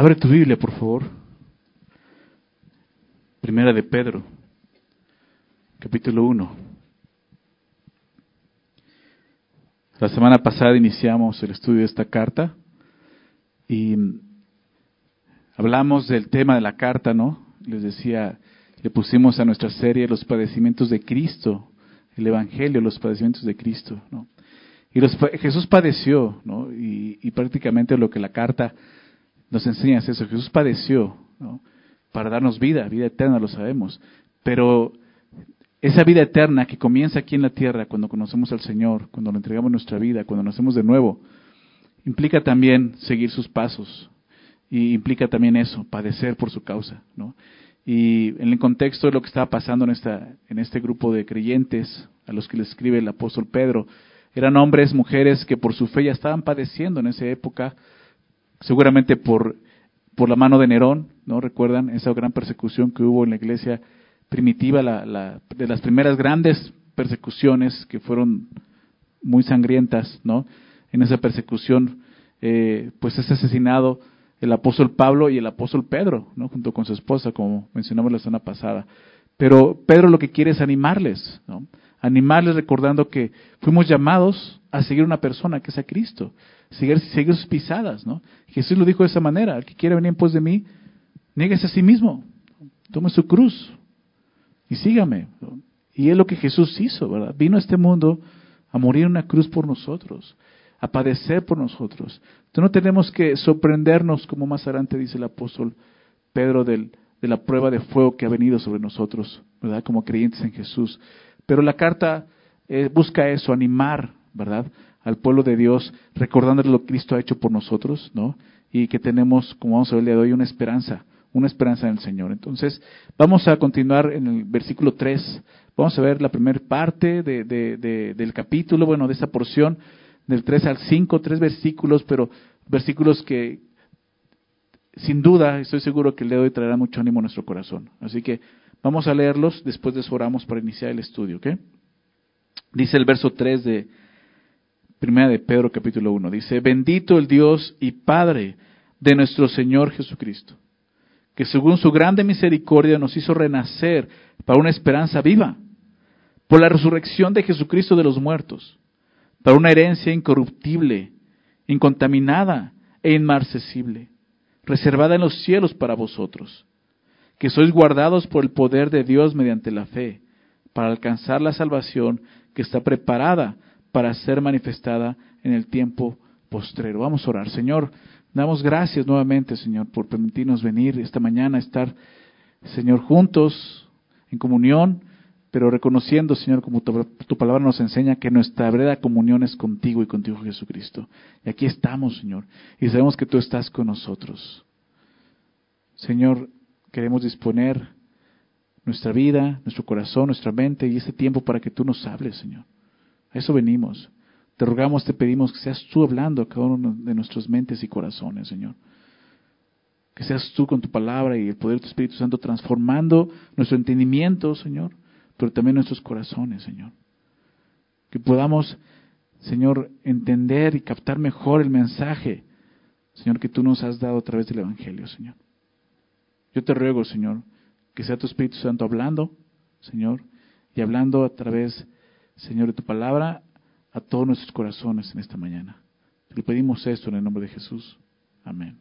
Abre tu Biblia, por favor. Primera de Pedro, capítulo 1. La semana pasada iniciamos el estudio de esta carta y hablamos del tema de la carta, ¿no? Les decía, le pusimos a nuestra serie los padecimientos de Cristo, el Evangelio, los padecimientos de Cristo, ¿no? Y los, Jesús padeció, ¿no? Y, y prácticamente lo que la carta nos enseña eso. Jesús padeció ¿no? para darnos vida, vida eterna, lo sabemos. Pero esa vida eterna que comienza aquí en la tierra cuando conocemos al Señor, cuando le entregamos nuestra vida, cuando nacemos de nuevo, implica también seguir sus pasos. Y implica también eso, padecer por su causa. ¿no? Y en el contexto de lo que estaba pasando en, esta, en este grupo de creyentes a los que le escribe el apóstol Pedro, eran hombres, mujeres que por su fe ya estaban padeciendo en esa época seguramente por, por la mano de Nerón, ¿no? Recuerdan esa gran persecución que hubo en la iglesia primitiva, la, la, de las primeras grandes persecuciones que fueron muy sangrientas, ¿no? En esa persecución, eh, pues es asesinado el apóstol Pablo y el apóstol Pedro, ¿no? Junto con su esposa, como mencionamos la semana pasada. Pero Pedro lo que quiere es animarles, ¿no? Animarles recordando que fuimos llamados a seguir una persona que es a Cristo seguir, sus pisadas, ¿no? Jesús lo dijo de esa manera, el que quiere venir en pos de mí, nieguese a sí mismo, tome su cruz y sígame. Y es lo que Jesús hizo, ¿verdad? Vino a este mundo a morir en una cruz por nosotros, a padecer por nosotros. Entonces no tenemos que sorprendernos, como más adelante dice el apóstol Pedro, del, de la prueba de fuego que ha venido sobre nosotros, ¿verdad? Como creyentes en Jesús. Pero la carta eh, busca eso, animar, ¿verdad? Al pueblo de Dios, recordándole lo que Cristo ha hecho por nosotros, ¿no? Y que tenemos, como vamos a ver el día de hoy, una esperanza, una esperanza en el Señor. Entonces, vamos a continuar en el versículo 3. Vamos a ver la primera parte de, de, del capítulo, bueno, de esa porción, del 3 al 5, tres versículos, pero versículos que, sin duda, estoy seguro que el día de hoy traerá mucho ánimo a nuestro corazón. Así que vamos a leerlos, después de eso oramos para iniciar el estudio, ¿ok? Dice el verso 3 de Primera de Pedro capítulo 1. Dice, bendito el Dios y Padre de nuestro Señor Jesucristo, que según su grande misericordia nos hizo renacer para una esperanza viva, por la resurrección de Jesucristo de los muertos, para una herencia incorruptible, incontaminada e inmarcesible, reservada en los cielos para vosotros, que sois guardados por el poder de Dios mediante la fe, para alcanzar la salvación que está preparada para ser manifestada en el tiempo postrero. Vamos a orar. Señor, damos gracias nuevamente, Señor, por permitirnos venir esta mañana, estar, Señor, juntos en comunión, pero reconociendo, Señor, como tu, palabra nos enseña, que nuestra verdadera comunión es contigo y contigo, Jesucristo. Y aquí estamos, Señor, y sabemos que tú estás con nosotros. Señor, queremos disponer nuestra vida, nuestro corazón, nuestra mente y este tiempo para que tú nos hables, Señor. A eso venimos. Te rogamos, te pedimos que seas tú hablando a cada uno de nuestras mentes y corazones, Señor. Que seas tú con tu palabra y el poder de tu Espíritu Santo transformando nuestro entendimiento, Señor, pero también nuestros corazones, Señor. Que podamos, Señor, entender y captar mejor el mensaje, Señor, que tú nos has dado a través del Evangelio, Señor. Yo te ruego, Señor, que sea tu Espíritu Santo hablando, Señor, y hablando a través Señor, de tu palabra a todos nuestros corazones en esta mañana. Te pedimos esto en el nombre de Jesús. Amén.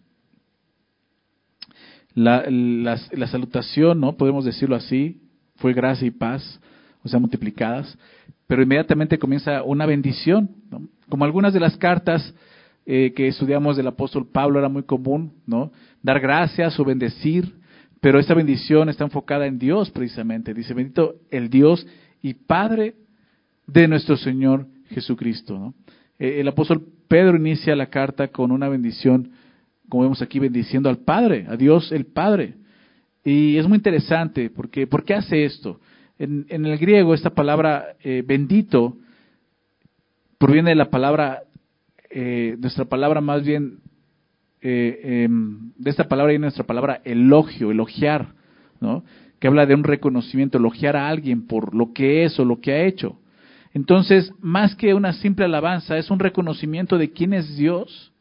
La, salutación, ¿no? Podemos decirlo así, fue gracia y paz, o sea, multiplicadas, pero inmediatamente comienza una bendición, Como algunas de las cartas eh, que estudiamos del apóstol Pablo era muy común, ¿no? Dar gracias o bendecir, pero esta bendición está enfocada en Dios precisamente. Dice, bendito el Dios y Padre de nuestro Señor Jesucristo. Eh, el apóstol Pedro inicia la carta con una bendición, como vemos aquí, bendiciendo al Padre, a Dios el Padre. Y es muy interesante, porque ¿por qué hace esto? En, el griego esta palabra eh, bendito proviene de la palabra, eh, nuestra palabra más bien, em, de esta palabra viene nuestra palabra elogio, elogiar, ¿no? que habla de un reconocimiento, elogiar a alguien por lo que es o lo que ha hecho. Entonces, más que una simple alabanza, es un reconocimiento de quién es Dios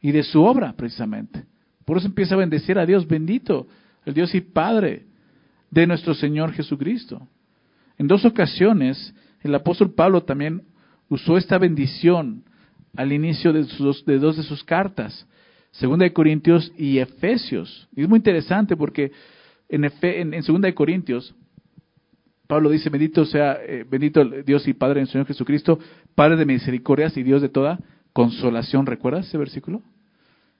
y de su obra, precisamente. Por eso empieza a bendecir a Dios, bendito, el Dios y Padre de nuestro Señor Jesucristo. En dos ocasiones, el apóstol Pablo también usó esta bendición al inicio de, sus, de dos de sus cartas, Segunda de Corintios y Efesios. Y es muy interesante porque en, en, Segunda de Corintios, Pablo dice, bendito sea, eh, bendito Dios y Padre del Señor Jesucristo, Padre de misericordias y Dios de toda consolación. ¿Recuerdas ese versículo?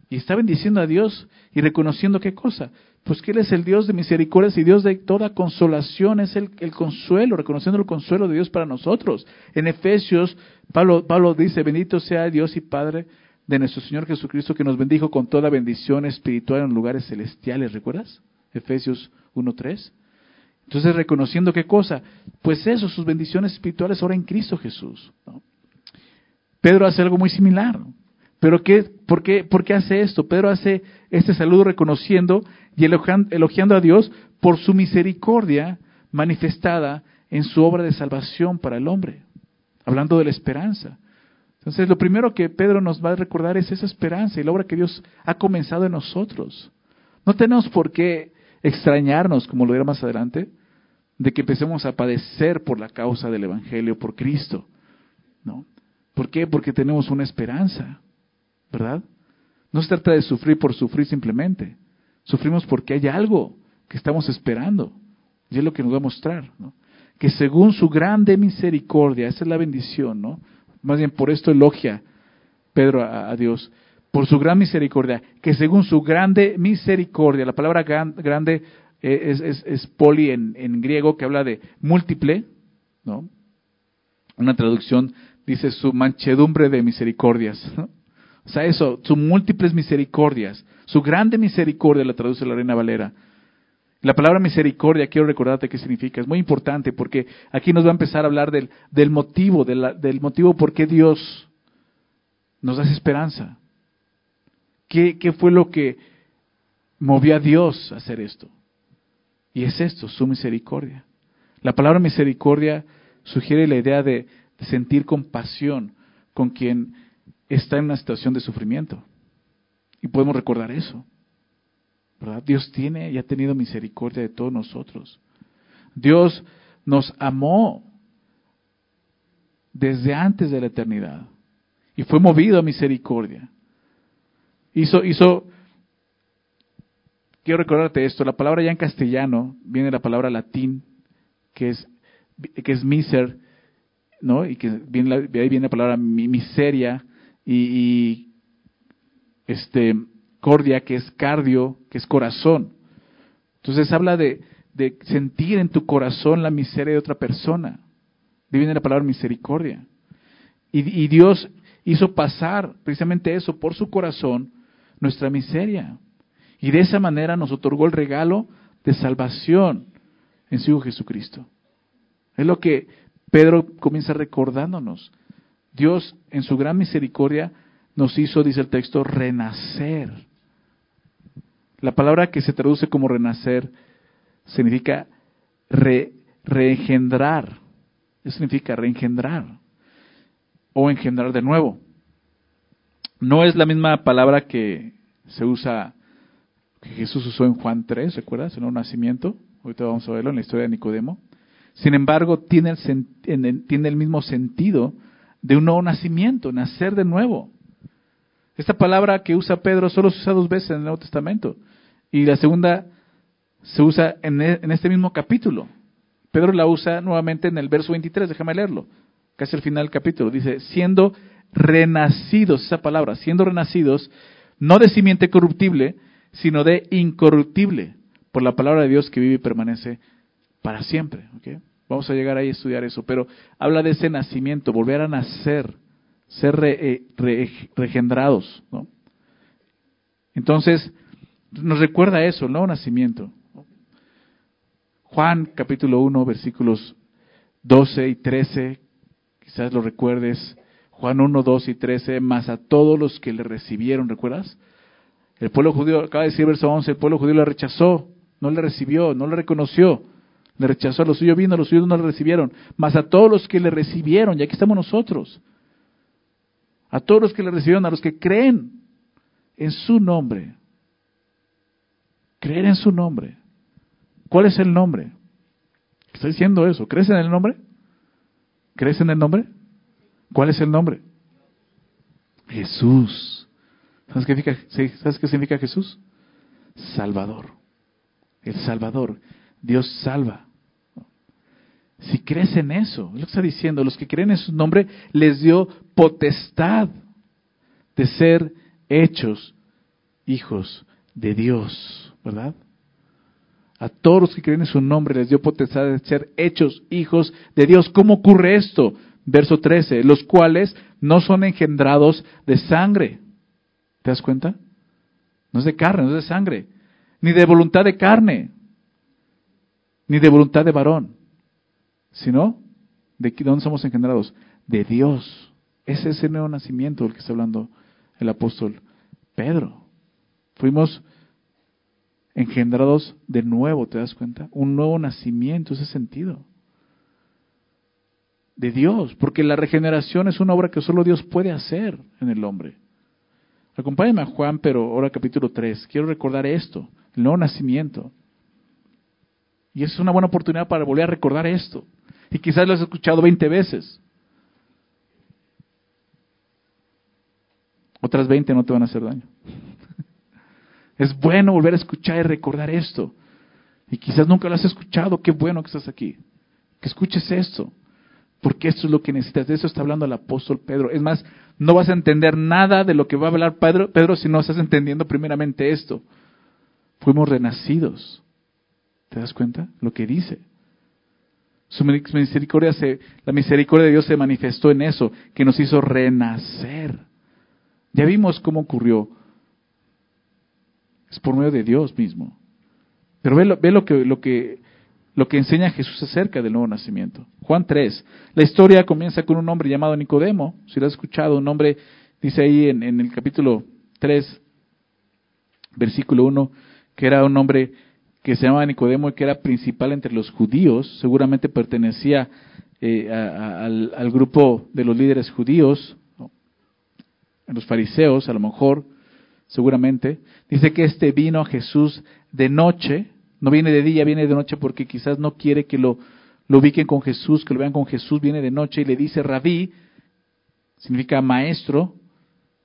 Y está bendiciendo a Dios y reconociendo qué cosa. Pues que Él es el Dios de misericordias y Dios de toda consolación, es el, el consuelo, reconociendo el consuelo de Dios para nosotros. En Efesios, Pablo, Pablo dice, bendito sea Dios y Padre de nuestro Señor Jesucristo que nos bendijo con toda bendición espiritual en lugares celestiales, ¿recuerdas? Efesios 1.3. Entonces, reconociendo qué cosa? Pues eso, sus bendiciones espirituales ahora en Cristo Jesús. Pedro hace algo muy similar. ¿Pero qué, por, qué, por qué hace esto? Pedro hace este saludo reconociendo y elogiando a Dios por su misericordia manifestada en su obra de salvación para el hombre, hablando de la esperanza. Entonces, lo primero que Pedro nos va a recordar es esa esperanza y la obra que Dios ha comenzado en nosotros. No tenemos por qué extrañarnos, como lo dirá más adelante, de que empecemos a padecer por la causa del Evangelio, por Cristo. ¿no? ¿Por qué? Porque tenemos una esperanza, ¿verdad? No se trata de sufrir por sufrir simplemente. Sufrimos porque hay algo que estamos esperando. Y es lo que nos va a mostrar. Que según su grande misericordia, esa es la bendición, ¿no? Más bien por esto elogia Pedro a, Dios, por su gran misericordia, que según su grande misericordia, la palabra grande es, es, poli en, griego, que habla de múltiple, ¿no? Una traducción dice su manchedumbre de misericordias, ¿no? O sea, eso, sus múltiples misericordias, su grande misericordia la traduce la Reina Valera. La palabra misericordia, quiero recordarte qué significa, es muy importante porque aquí nos va a empezar a hablar del, del motivo, del motivo por qué Dios nos da esperanza. ¿Qué, ¿Qué fue lo que movió a Dios a hacer esto? Y es esto, su misericordia. La palabra misericordia sugiere la idea de, de sentir compasión con quien está en una situación de sufrimiento. Y podemos recordar eso. ¿verdad? Dios tiene y ha tenido misericordia de todos nosotros. Dios nos amó desde antes de la eternidad y fue movido a misericordia. Hizo, hizo, quiero recordarte esto, la palabra ya en castellano viene la palabra latín que es, que es miser, ¿no? Y que viene de ahí viene la palabra miseria, y, este cordia, que es cardio, que es corazón. Entonces habla de, de sentir en tu corazón la miseria de otra persona. De viene la palabra misericordia. Y, Dios hizo pasar precisamente eso por su corazón, nuestra miseria. Y de esa manera nos otorgó el regalo de salvación en su Hijo Jesucristo. Es lo que Pedro comienza recordándonos. Dios en su gran misericordia nos hizo, dice el texto, renacer. La palabra que se traduce como renacer significa re, reengendrar. Eso significa reengendrar o engendrar de nuevo. No es la misma palabra que se usa, que Jesús usó en Juan 3, ¿recuerdas? En un nacimiento. Ahorita vamos a verlo en la historia de Nicodemo. Sin embargo, tiene el, tiene el mismo sentido de un nuevo nacimiento, nacer de nuevo. Esta palabra que usa Pedro solo se usa dos veces en el Nuevo Testamento. Y la segunda se usa en, e, este mismo capítulo. Pedro la usa nuevamente en el verso 23, déjame leerlo, casi al final del capítulo. Dice, siendo renacidos, esa palabra, siendo renacidos, no de simiente corruptible, sino de incorruptible, por la palabra de Dios que vive y permanece para siempre. Vamos a llegar ahí a estudiar eso, pero habla de ese nacimiento, volver a nacer, ser re, eh, regenerados. Entonces, nos recuerda eso, el nuevo nacimiento. Juan capítulo 1, versículos 12 y 13, quizás lo recuerdes. Juan 1, 12 y 13, más a todos los que le recibieron, ¿recuerdas? El pueblo judío, acaba de decir verso 11, el pueblo judío le rechazó, no le recibió, no le reconoció. Le rechazó a los suyos, vino a los suyos, no le recibieron. Mas a todos los que le recibieron, y aquí estamos nosotros, a todos los que le recibieron, a los que creen en su nombre, Creer en su nombre. ¿Cuál es el nombre? Está diciendo eso. ¿Crees en el nombre? ¿Crees en el nombre? ¿Cuál es el nombre? Jesús. ¿Sabes qué significa, ¿Sabes qué significa Jesús? Salvador. El Salvador. Dios salva. Si crees en eso, es lo que está diciendo, los que creen en su nombre les dio potestad de ser hechos hijos de Dios, ¿verdad? A todos los que creen en su nombre les dio potestad de ser hechos hijos de Dios. ¿Cómo ocurre esto? Verso 13, los cuales no son engendrados de sangre. ¿Te das cuenta? No es de carne, no es de sangre, ni de voluntad de carne, ni de voluntad de varón, sino de dónde somos engendrados? De Dios. Ese es el nuevo nacimiento del que está hablando el apóstol Pedro. Fuimos engendrados de nuevo, ¿te das cuenta? Un nuevo nacimiento, ese sentido. De Dios, porque la regeneración es una obra que solo Dios puede hacer en el hombre. Acompáñame a Juan, pero ahora capítulo 3. Quiero recordar esto, el nuevo nacimiento. Y es una buena oportunidad para volver a recordar esto. Y quizás lo has escuchado 20 veces. Otras 20 no te van a hacer daño. Es bueno volver a escuchar y recordar esto. Y quizás nunca lo has escuchado. Qué bueno que estás aquí. Que escuches esto. Porque esto es lo que necesitas. De eso está hablando el apóstol Pedro. Es más, no vas a entender nada de lo que va a hablar Pedro, Pedro si no estás entendiendo primeramente esto. Fuimos renacidos. ¿Te das cuenta? Lo que dice. Su misericordia se, la misericordia de Dios se manifestó en eso, que nos hizo renacer. Ya vimos cómo ocurrió. Es por medio de Dios mismo. Pero ve lo, ve lo que, lo que, lo que enseña Jesús acerca del nuevo nacimiento. Juan 3. La historia comienza con un hombre llamado Nicodemo. Si lo has escuchado, un hombre, dice ahí en, el capítulo 3, versículo 1, que era un hombre que se llamaba Nicodemo y que era principal entre los judíos. Seguramente pertenecía eh, al, al, grupo de los líderes judíos los fariseos, a lo mejor, seguramente, dice que este vino a Jesús de noche, no viene de día, viene de noche porque quizás no quiere que lo, lo ubiquen con Jesús, que lo vean con Jesús, viene de noche y le dice rabí, significa maestro,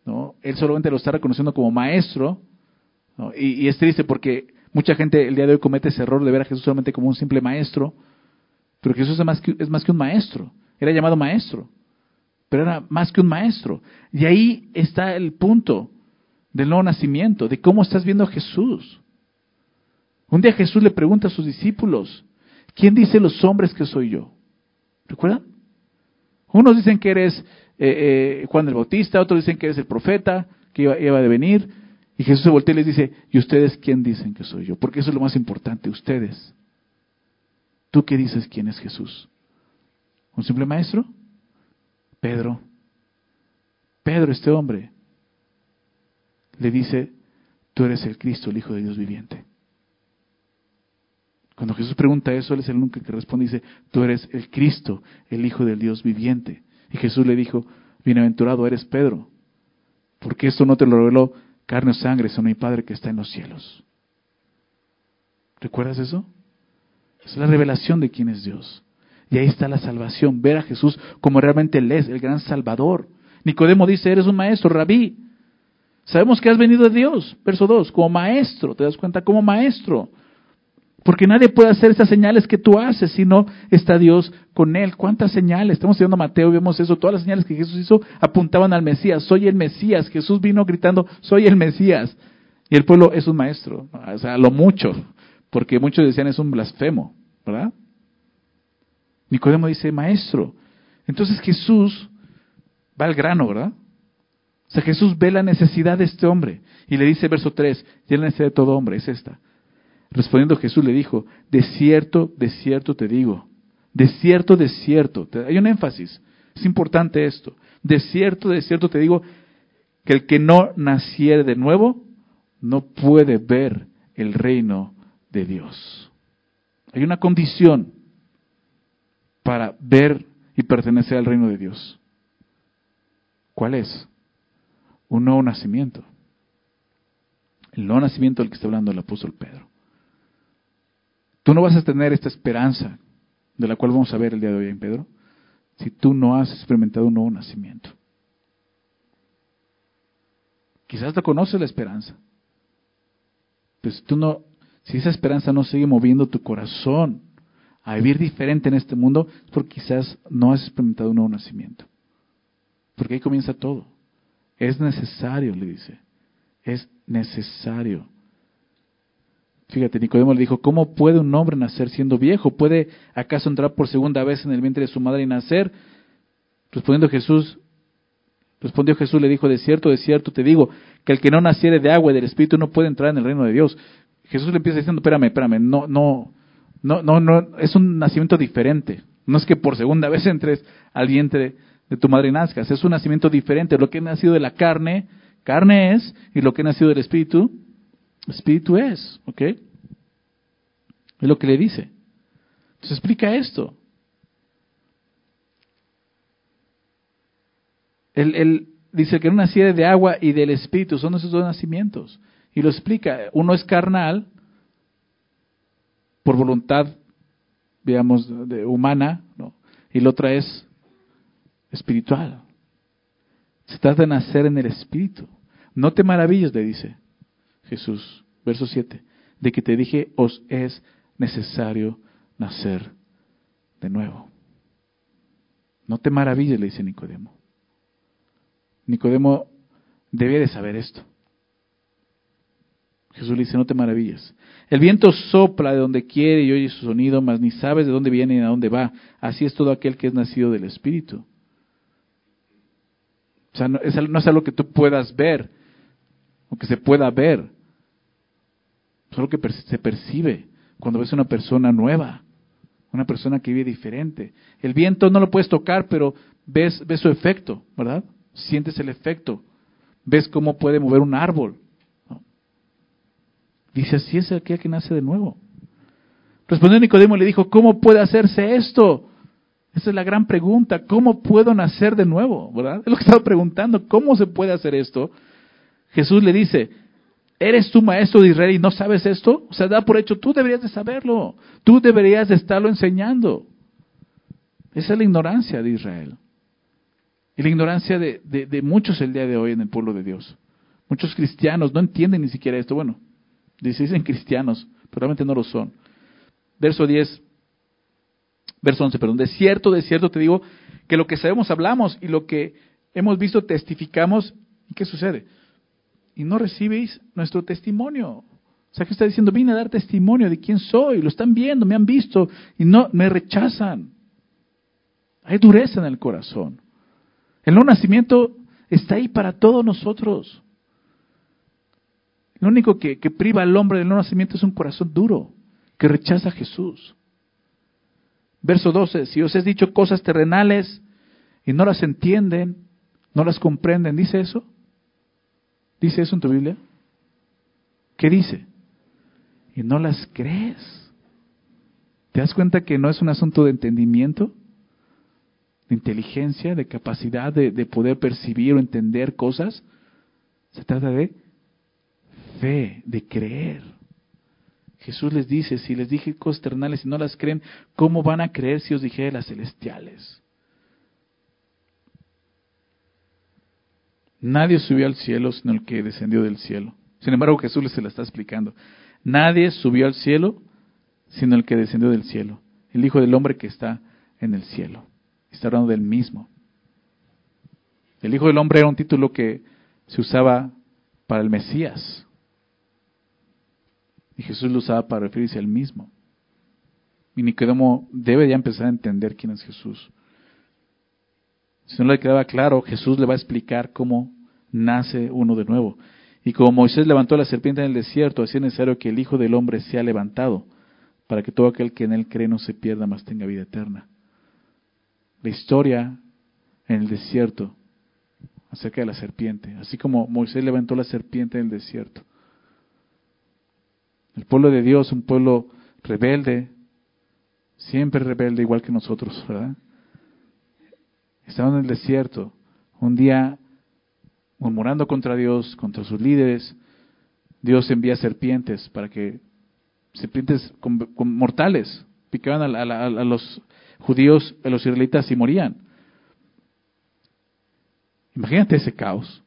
¿no? Él solamente lo está reconociendo como maestro, y, y, es triste porque mucha gente el día de hoy comete ese error de ver a Jesús solamente como un simple maestro, pero Jesús es más que, es más que un maestro, era llamado maestro pero era más que un maestro. Y ahí está el punto del nuevo nacimiento, de cómo estás viendo a Jesús. Un día Jesús le pregunta a sus discípulos, ¿quién dice los hombres que soy yo? ¿Recuerdan? Unos dicen que eres eh, eh, Juan el Bautista, otros dicen que eres el profeta, que iba, iba a venir. Y Jesús se voltea y les dice, ¿y ustedes quién dicen que soy yo? Porque eso es lo más importante, ustedes. ¿Tú qué dices quién es Jesús? ¿Un simple maestro? Pedro, Pedro, este hombre, le dice, tú eres el Cristo, el Hijo de Dios viviente. Cuando Jesús pregunta eso, él es el único que responde y dice, tú eres el Cristo, el Hijo del Dios viviente. Y Jesús le dijo, bienaventurado eres Pedro, porque esto no te lo reveló carne o sangre, sino mi Padre que está en los cielos. ¿Recuerdas eso? Es la revelación de quién es Dios. Y ahí está la salvación, ver a Jesús como realmente Él es, el gran Salvador. Nicodemo dice, eres un maestro, rabí. Sabemos que has venido de Dios, verso 2, como maestro, ¿te das cuenta? Como maestro. Porque nadie puede hacer estas señales que tú haces si no está Dios con él. ¿Cuántas señales? Estamos estudiando Mateo y vemos eso. Todas las señales que Jesús hizo apuntaban al Mesías. Soy el Mesías. Jesús vino gritando, soy el Mesías. Y el pueblo es un maestro. O sea, lo mucho. Porque muchos decían es un blasfemo, ¿verdad? Nicodemo dice, maestro. Entonces Jesús va al grano, ¿verdad? O sea, Jesús ve la necesidad de este hombre y le dice, verso 3, y la necesidad de todo hombre es esta. Respondiendo Jesús le dijo, de cierto, de cierto te digo, de cierto, de cierto, hay un énfasis, es importante esto, de cierto, de cierto te digo, que el que no naciere de nuevo no puede ver el reino de Dios. Hay una condición para ver y pertenecer al reino de Dios. ¿Cuál es? Un nuevo nacimiento. El nuevo nacimiento del que está hablando el apóstol Pedro. Tú no vas a tener esta esperanza de la cual vamos a ver el día de hoy en Pedro si tú no has experimentado un nuevo nacimiento. Quizás te conoces la esperanza, pero si tú no, si esa esperanza no sigue moviendo tu corazón a vivir diferente en este mundo, es porque quizás no has experimentado un nuevo nacimiento. Porque ahí comienza todo. Es necesario, le dice. Es necesario. Fíjate, Nicodemo le dijo, ¿cómo puede un hombre nacer siendo viejo? ¿Puede acaso entrar por segunda vez en el vientre de su madre y nacer? Respondiendo Jesús, respondió Jesús, le dijo, de cierto, de cierto te digo, que el que no naciere de agua y del Espíritu no puede entrar en el reino de Dios. Jesús le empieza diciendo, espérame, espérame, no, no, no, no, no, es un nacimiento diferente. No es que por segunda vez entres al vientre de tu madre y nazcas, es un nacimiento diferente. Lo que ha nacido de la carne, carne es, y lo que ha nacido del Espíritu, Espíritu es, ¿ok? Es lo que le dice. Entonces explica esto. Él, dice que no naciera de agua y del Espíritu, son esos dos nacimientos. Y lo explica. Uno es carnal, por voluntad, digamos, de, humana, ¿no? y la otra es espiritual. Se trata de nacer en el Espíritu. No te maravilles, le dice. Jesús, verso 7, de que te dije, os es necesario nacer de nuevo. No te maravilles, le dice Nicodemo. Nicodemo debe de saber esto. Jesús le dice, no te maravilles. El viento sopla de donde quiere y oye su sonido, mas ni sabes de dónde viene ni a dónde va. Así es todo aquel que es nacido del Espíritu. O sea, no es, no es algo que tú puedas ver, o que se pueda ver. Solo que se percibe cuando ves una persona nueva, una persona que vive diferente. El viento no lo puedes tocar, pero ves, ves su efecto, ¿verdad? Sientes el efecto. Ves cómo puede mover un árbol. Dice, así es aquel que nace de nuevo. Respondió Nicodemo y le dijo, ¿cómo puede hacerse esto? Esa es la gran pregunta, ¿cómo puedo nacer de nuevo? ¿Verdad? Es lo que estaba preguntando, ¿cómo se puede hacer esto? Jesús le dice, ¿Eres tú maestro de Israel y no sabes esto? O sea, da por hecho, tú deberías de saberlo. Tú deberías de estarlo enseñando. Esa es la ignorancia de Israel. Y la ignorancia de, de, muchos el día de hoy en el pueblo de Dios. Muchos cristianos no entienden ni siquiera esto. Bueno, dicen cristianos, pero realmente no lo son. Verso 10, verso 11, perdón. De cierto, de cierto te digo que lo que sabemos hablamos y lo que hemos visto testificamos. ¿Y qué sucede? Y no recibéis nuestro testimonio. O sea, que está diciendo, vine a dar testimonio de quién soy, lo están viendo, me han visto y no me rechazan. Hay dureza en el corazón. El no nacimiento está ahí para todos nosotros. Lo único que, que priva al hombre del no nacimiento es un corazón duro, que rechaza a Jesús. Verso 12, si os he dicho cosas terrenales y no las entienden, no las comprenden, ¿dice eso? ¿Dice eso en tu Biblia? ¿Qué dice? Y no las crees. ¿Te das cuenta que no es un asunto de entendimiento? De inteligencia, de capacidad de, de poder percibir o entender cosas. Se trata de fe, de creer. Jesús les dice, si les dije cosas eternales y no las creen, ¿cómo van a creer si os dije las celestiales? Nadie subió al cielo sino el que descendió del cielo. Sin embargo, Jesús les se la está explicando. Nadie subió al cielo sino el que descendió del cielo. El Hijo del Hombre que está en el cielo. Está hablando del mismo. El Hijo del Hombre era un título que se usaba para el Mesías. Y Jesús lo usaba para referirse al mismo. Y Nicodemo debe ya empezar a entender quién es Jesús. Si no le quedaba claro, Jesús le va a explicar cómo nace uno de nuevo. Y como Moisés levantó la serpiente en el desierto, así es necesario que el Hijo del Hombre sea levantado, para que todo aquel que en él cree no se pierda, mas tenga vida eterna. La historia en el desierto acerca de la serpiente, así como Moisés levantó la serpiente en el desierto. El pueblo de Dios, un pueblo rebelde, siempre rebelde igual que nosotros, ¿verdad? Estaban en el desierto, un día murmurando contra Dios, contra sus líderes, Dios envía serpientes para que, serpientes mortales, picaban a, a, los judíos, a los israelitas y morían. Imagínate ese caos.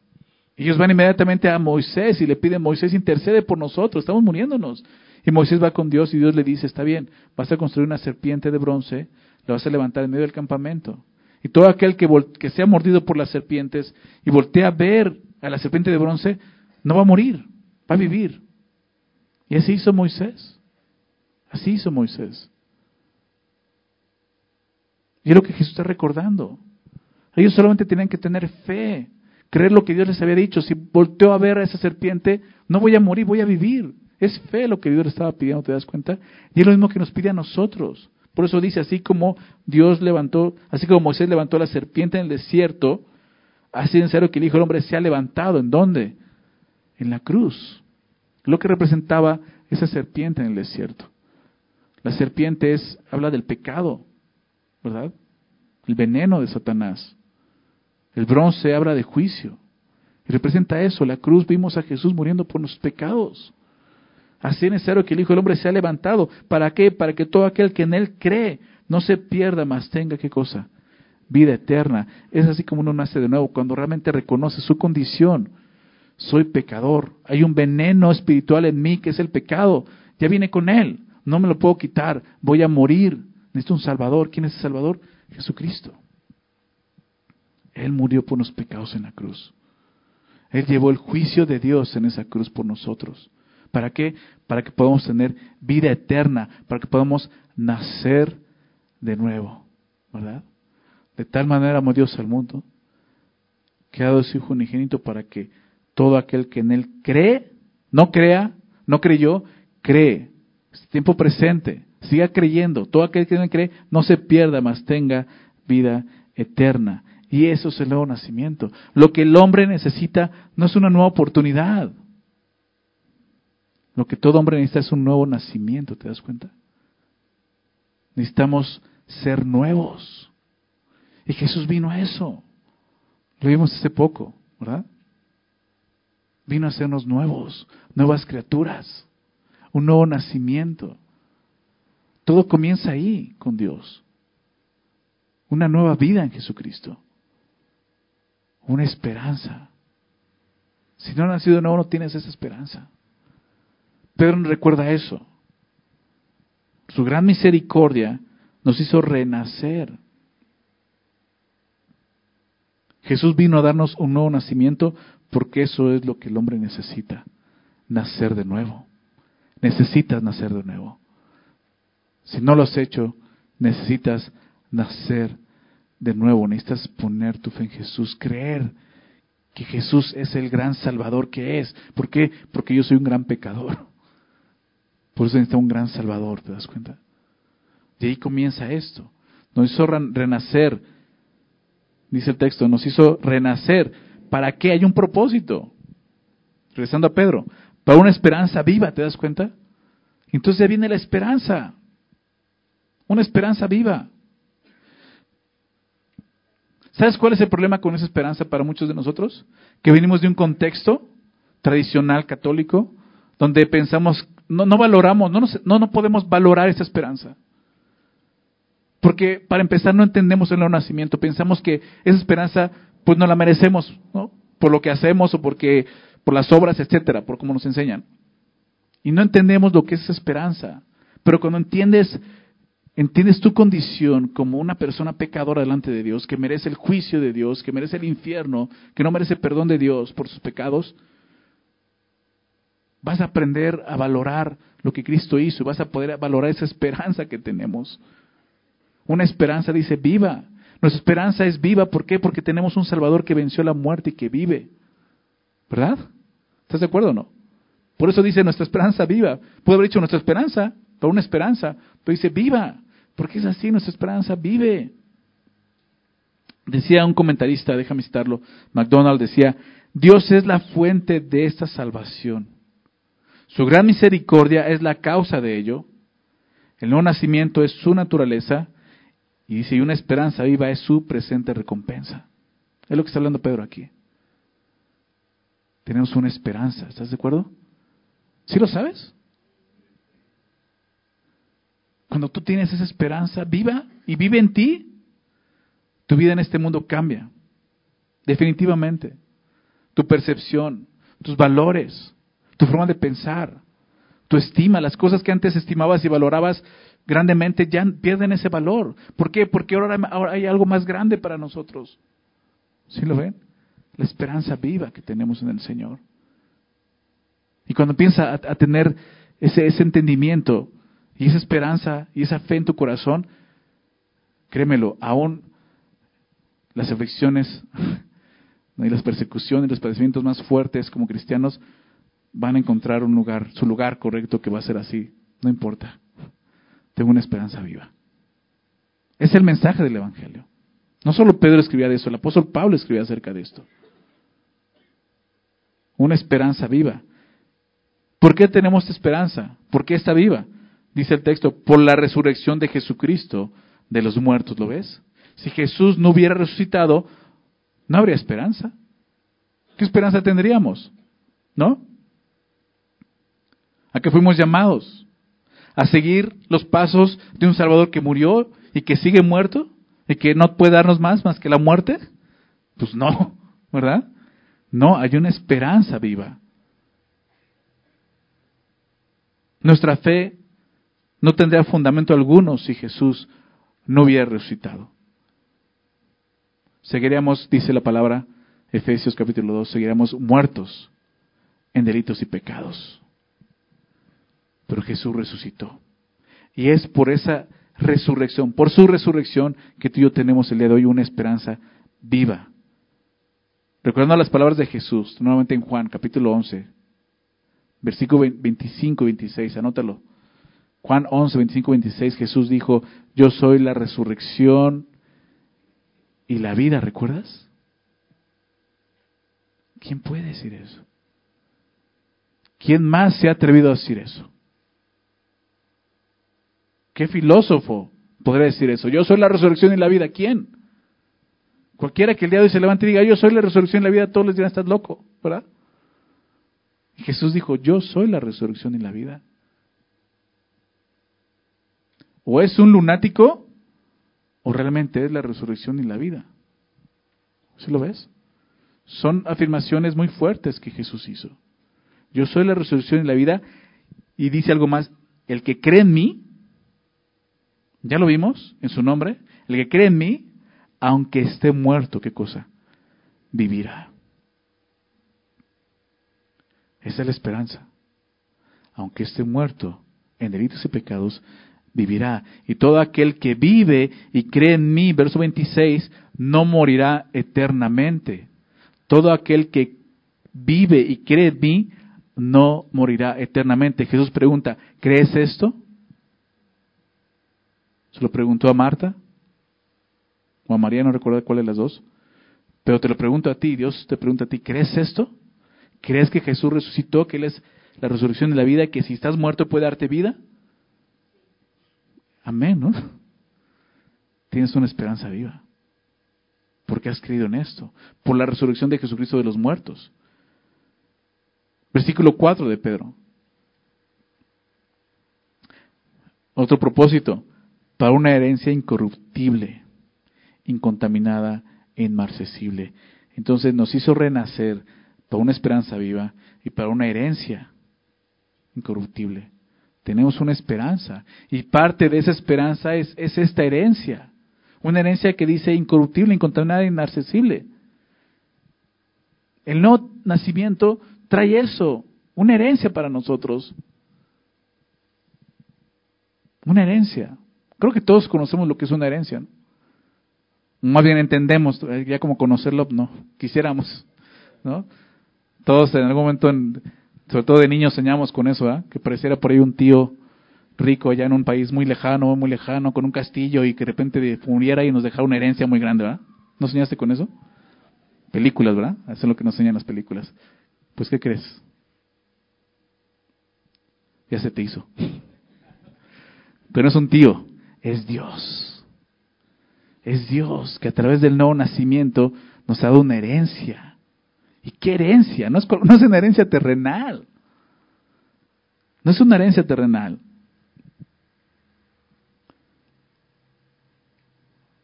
Ellos van inmediatamente a Moisés y le piden, Moisés intercede por nosotros, estamos muriéndonos. Y Moisés va con Dios y Dios le dice, está bien, vas a construir una serpiente de bronce, la vas a levantar en medio del campamento. Y todo aquel que, que sea mordido por las serpientes y voltea a ver a la serpiente de bronce, no va a morir, va a vivir. Y así hizo Moisés. Así hizo Moisés. Y es lo que Jesús está recordando. Ellos solamente tenían que tener fe, creer lo que Dios les había dicho. Si volteó a ver a esa serpiente, no voy a morir, voy a vivir. Es fe lo que Dios le estaba pidiendo, ¿te das cuenta? Y es lo mismo que nos pide a nosotros. Por eso dice, así como Dios levantó, así como Moisés levantó la serpiente en el desierto, así en serio que el Hijo del Hombre se ha levantado. ¿En dónde? En la cruz. Lo que representaba esa serpiente en el desierto. La serpiente es, habla del pecado, ¿verdad? El veneno de Satanás. El bronce habla de juicio. Y representa eso. La cruz vimos a Jesús muriendo por nuestros pecados. Así es necesario que el Hijo del Hombre sea levantado. ¿Para qué? Para que todo aquel que en Él cree no se pierda, más tenga qué cosa? Vida eterna. Es así como uno nace de nuevo, cuando realmente reconoce su condición. Soy pecador. Hay un veneno espiritual en mí que es el pecado. Ya viene con Él. No me lo puedo quitar. Voy a morir. Necesito un Salvador. ¿Quién es el Salvador? Jesucristo. Él murió por los pecados en la cruz. Él llevó el juicio de Dios en esa cruz por nosotros. ¿Para qué? Para que podamos tener vida eterna, para que podamos nacer de nuevo, ¿verdad? De tal manera amó Dios al mundo, que ha dado su Hijo unigénito para que todo aquel que en Él cree, no crea, no creyó, cree, es tiempo presente, siga creyendo, todo aquel que en Él cree, no se pierda, mas tenga vida eterna. Y eso es el nuevo nacimiento. Lo que el hombre necesita no es una nueva oportunidad. Lo que todo hombre necesita es un nuevo nacimiento, ¿te das cuenta? Necesitamos ser nuevos. Y Jesús vino a eso. Lo vimos hace poco, ¿verdad? Vino a hacernos nuevos, nuevas criaturas, un nuevo nacimiento. Todo comienza ahí con Dios. Una nueva vida en Jesucristo. Una esperanza. Si no has nacido nuevo, no tienes esa esperanza. Pedro recuerda eso. Su gran misericordia nos hizo renacer. Jesús vino a darnos un nuevo nacimiento porque eso es lo que el hombre necesita, nacer de nuevo. Necesitas nacer de nuevo. Si no lo has hecho, necesitas nacer de nuevo. Necesitas poner tu fe en Jesús, creer que Jesús es el gran salvador que es. ¿Por qué? Porque yo soy un gran pecador. Por eso necesita un gran Salvador, ¿te das cuenta? De ahí comienza esto. Nos hizo renacer, dice el texto, nos hizo renacer. ¿Para qué? Hay un propósito. Regresando a Pedro, para una esperanza viva, ¿te das cuenta? Entonces ya viene la esperanza. Una esperanza viva. ¿Sabes cuál es el problema con esa esperanza para muchos de nosotros? Que venimos de un contexto tradicional católico donde pensamos no, no valoramos, no, no, no podemos valorar esa esperanza. Porque para empezar no entendemos el nacimiento, pensamos que esa esperanza pues no la merecemos, ¿no? Por lo que hacemos o porque por las obras, etcétera, por cómo nos enseñan. Y no entendemos lo que es esa esperanza. Pero cuando entiendes entiendes tu condición como una persona pecadora delante de Dios, que merece el juicio de Dios, que merece el infierno, que no merece perdón de Dios por sus pecados, Vas a aprender a valorar lo que Cristo hizo y vas a poder valorar esa esperanza que tenemos. Una esperanza dice viva. Nuestra esperanza es viva. ¿Por qué? Porque tenemos un Salvador que venció la muerte y que vive. ¿Verdad? ¿Estás de acuerdo o no? Por eso dice nuestra esperanza viva. Puede haber dicho nuestra esperanza, pero una esperanza. Pero dice viva. Porque es así, nuestra esperanza vive. Decía un comentarista, déjame citarlo, McDonald decía, Dios es la fuente de esta salvación. Su gran misericordia es la causa de ello. El nuevo nacimiento es su naturaleza. Y dice, y una esperanza viva es su presente recompensa. Es lo que está hablando Pedro aquí. Tenemos una esperanza, ¿estás de acuerdo? ¿Sí lo sabes? Cuando tú tienes esa esperanza viva y vive en ti, tu vida en este mundo cambia. Definitivamente. Tu percepción, tus valores, tu forma de pensar, tu estima, las cosas que antes estimabas y valorabas grandemente ya pierden ese valor. ¿Por qué? Porque ahora, hay algo más grande para nosotros. ¿Sí lo ven? La esperanza viva que tenemos en el Señor. Y cuando piensa a, tener ese, ese entendimiento y esa esperanza y esa fe en tu corazón, créemelo, aún las aflicciones y las persecuciones y los padecimientos más fuertes como cristianos van a encontrar un lugar, su lugar correcto que va a ser así. No importa. Tengo una esperanza viva. Es el mensaje del Evangelio. No solo Pedro escribía de eso, el apóstol Pablo escribía acerca de esto. Una esperanza viva. ¿Por qué tenemos esta esperanza? ¿Por qué está viva? Dice el texto, por la resurrección de Jesucristo de los muertos, ¿lo ves? Si Jesús no hubiera resucitado, no habría esperanza. ¿Qué esperanza tendríamos? ¿No? ¿A qué fuimos llamados? ¿A seguir los pasos de un Salvador que murió y que sigue muerto y que no puede darnos más más que la muerte? Pues no, ¿verdad? No, hay una esperanza viva. Nuestra fe no tendría fundamento alguno si Jesús no hubiera resucitado. Seguiríamos, dice la palabra, Efesios capítulo 2, seguiríamos muertos en delitos y pecados. Pero Jesús resucitó. Y es por esa resurrección, por su resurrección, que tú y yo tenemos el día de hoy una esperanza viva. Recordando las palabras de Jesús, nuevamente en Juan capítulo 11, versículo 25 y 26, anótalo. Juan 11, 25 26, Jesús dijo, yo soy la resurrección y la vida, ¿recuerdas? ¿Quién puede decir eso? ¿Quién más se ha atrevido a decir eso? ¿Qué filósofo podría decir eso? Yo soy la resurrección y la vida. ¿Quién? Cualquiera que el día de hoy se levante y diga, yo soy la resurrección y la vida, todos les dirán, estás loco, ¿verdad? Y Jesús dijo, yo soy la resurrección y la vida. O es un lunático o realmente es la resurrección y la vida. ¿Sí lo ves? Son afirmaciones muy fuertes que Jesús hizo. Yo soy la resurrección y la vida. Y dice algo más, el que cree en mí, ya lo vimos en su nombre, el que cree en mí, aunque esté muerto, ¿qué cosa? Vivirá. Esa es la esperanza. Aunque esté muerto en delitos y pecados, vivirá. Y todo aquel que vive y cree en mí, verso 26, no morirá eternamente. Todo aquel que vive y cree en mí, no morirá eternamente. Jesús pregunta, ¿crees esto? Se lo preguntó a Marta o a María, no recuerdo cuál de las dos. Pero te lo pregunto a ti, Dios te pregunta a ti, ¿crees esto? ¿Crees que Jesús resucitó, que Él es la resurrección de la vida, que si estás muerto puede darte vida? Amén, ¿no? Tienes una esperanza viva. Porque has creído en esto. Por la resurrección de Jesucristo de los muertos. Versículo 4 de Pedro. Otro propósito. Para una herencia incorruptible, incontaminada e inmarcesible. Entonces nos hizo renacer para una esperanza viva y para una herencia incorruptible. Tenemos una esperanza y parte de esa esperanza es, es esta herencia. Una herencia que dice incorruptible, incontaminada e inaccesible. El no nacimiento trae eso, una herencia para nosotros. Una herencia. Creo que todos conocemos lo que es una herencia. Más bien entendemos, ya como conocerlo, no, quisiéramos, ¿no? Todos en algún momento en, sobre todo de niños soñamos con eso, ¿eh? que pareciera por ahí un tío rico allá en un país muy lejano, muy lejano, con un castillo y que de repente muriera y nos dejara una herencia muy grande, ¿verdad? ¿No soñaste con eso? Películas, ¿verdad? Eso es lo que nos enseñan las películas. Pues, ¿qué crees? Ya se te hizo. Pero no es un tío, es Dios. Es Dios que a través del nuevo nacimiento nos ha dado una herencia ¿Y qué herencia? No es, una herencia terrenal. No es una herencia terrenal.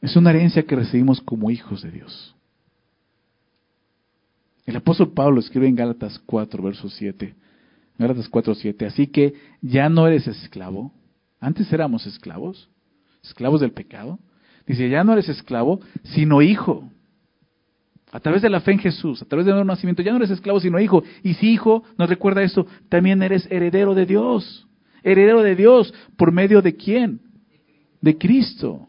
Es una herencia que recibimos como hijos de Dios. El apóstol Pablo escribe en Gálatas 4, verso 7. Gálatas 4, 7. Así que ya no eres esclavo. Antes éramos esclavos, esclavos del pecado. Dice, ya no eres esclavo, sino hijo. A través de la fe en Jesús, a través del nuevo nacimiento, ya no eres esclavo, sino hijo. Y si hijo, nos recuerda esto, también eres heredero de Dios. Heredero de Dios, ¿por medio de quién? De Cristo.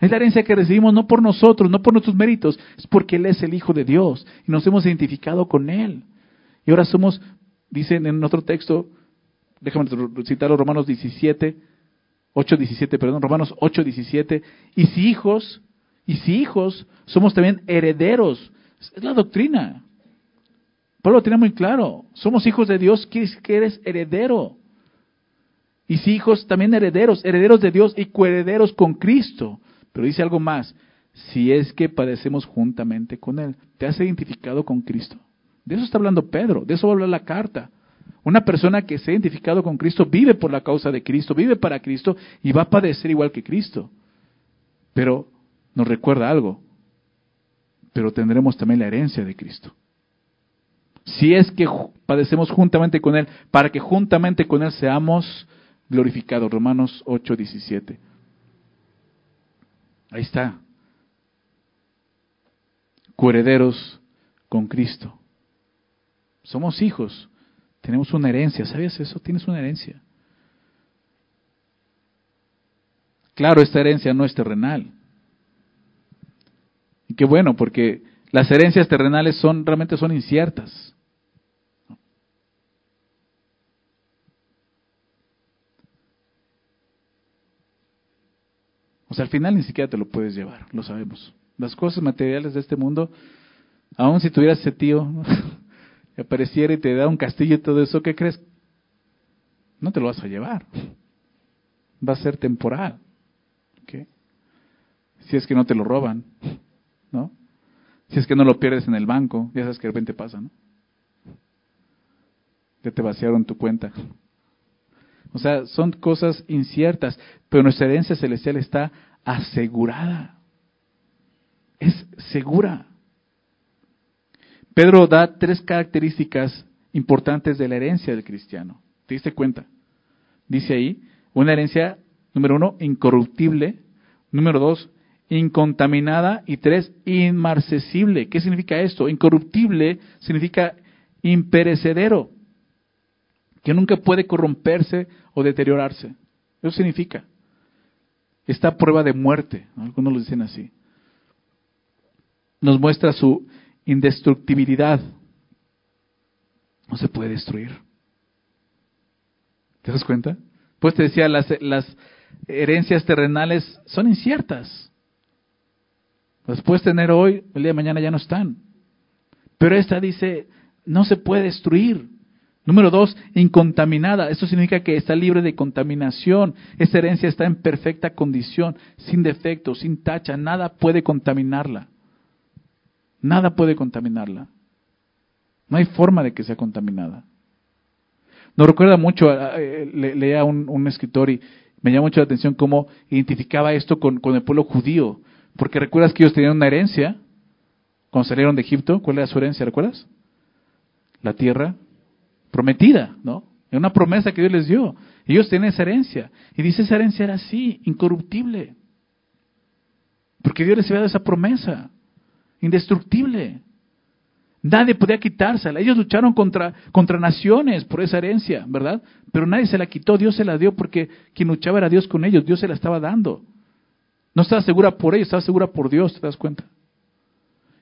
Es la herencia que recibimos no por nosotros, no por nuestros méritos, es porque Él es el Hijo de Dios y nos hemos identificado con Él. Y ahora somos, dicen en otro texto, déjame citar los Romanos 17, 8, 17, perdón, Romanos 8, 17, y si hijos, y si hijos, somos también herederos. Es la doctrina. Pablo lo tiene muy claro. Somos hijos de Dios, que eres heredero. Y si hijos, también herederos, herederos de Dios y coherederos con Cristo. Pero dice algo más, si es que padecemos juntamente con Él. ¿Te has identificado con Cristo? De eso está hablando Pedro, de eso va a hablar la carta. Una persona que se ha identificado con Cristo vive por la causa de Cristo, vive para Cristo y va a padecer igual que Cristo. Pero nos recuerda algo, pero tendremos también la herencia de Cristo. Si es que padecemos juntamente con Él, para que juntamente con Él seamos glorificados. Romanos 8, 17. Ahí está. Coherederos con Cristo. Somos hijos. Tenemos una herencia. ¿Sabías eso? Tienes una herencia. Claro, esta herencia no es terrenal. Y qué bueno, porque las herencias terrenales son realmente son inciertas. O sea, al final ni siquiera te lo puedes llevar, lo sabemos. Las cosas materiales de este mundo, aun si tuvieras ese tío, apareciera y te da un castillo y todo eso, ¿qué crees? No te lo vas a llevar. Va a ser temporal. Si es que no te lo roban, ¿no? Si es que no lo pierdes en el banco, ya sabes que de repente pasa, ¿no? Ya te vaciaron tu cuenta. O sea, son cosas inciertas, pero nuestra herencia celestial está asegurada. Es segura. Pedro da tres características importantes de la herencia del cristiano. ¿Te diste cuenta? Dice ahí, una herencia, número uno, incorruptible. Número dos, incontaminada. Y tres, inmarcesible. ¿Qué significa esto? Incorruptible significa imperecedero que nunca puede corromperse o deteriorarse. Eso significa. Esta prueba de muerte, algunos lo dicen así. Nos muestra su indestructibilidad. No se puede destruir. ¿Te das cuenta? Pues te decía, las, herencias terrenales son inciertas. Las puedes tener hoy, el día de mañana ya no están. Pero esta dice, no se puede destruir. Número dos, incontaminada. Esto significa que está libre de contaminación. Esta herencia está en perfecta condición, sin defecto, sin tacha. Nada puede contaminarla. Nada puede contaminarla. No hay forma de que sea contaminada. Nos recuerda mucho, eh, leía un, un, escritor y me llama mucho la atención cómo identificaba esto con, el pueblo judío. Porque recuerdas que ellos tenían una herencia cuando salieron de Egipto. ¿Cuál era su herencia? ¿Recuerdas? La tierra prometida, ¿no? Es una promesa que Dios les dio. Ellos tienen esa herencia. Y dice, esa herencia era así, incorruptible. Porque Dios les había dado esa promesa, indestructible. Nadie podía quitársela. Ellos lucharon contra, contra naciones por esa herencia, ¿verdad? Pero nadie se la quitó, Dios se la dio porque quien luchaba era Dios con ellos, Dios se la estaba dando. No estaba segura por ellos, estaba segura por Dios, ¿te das cuenta?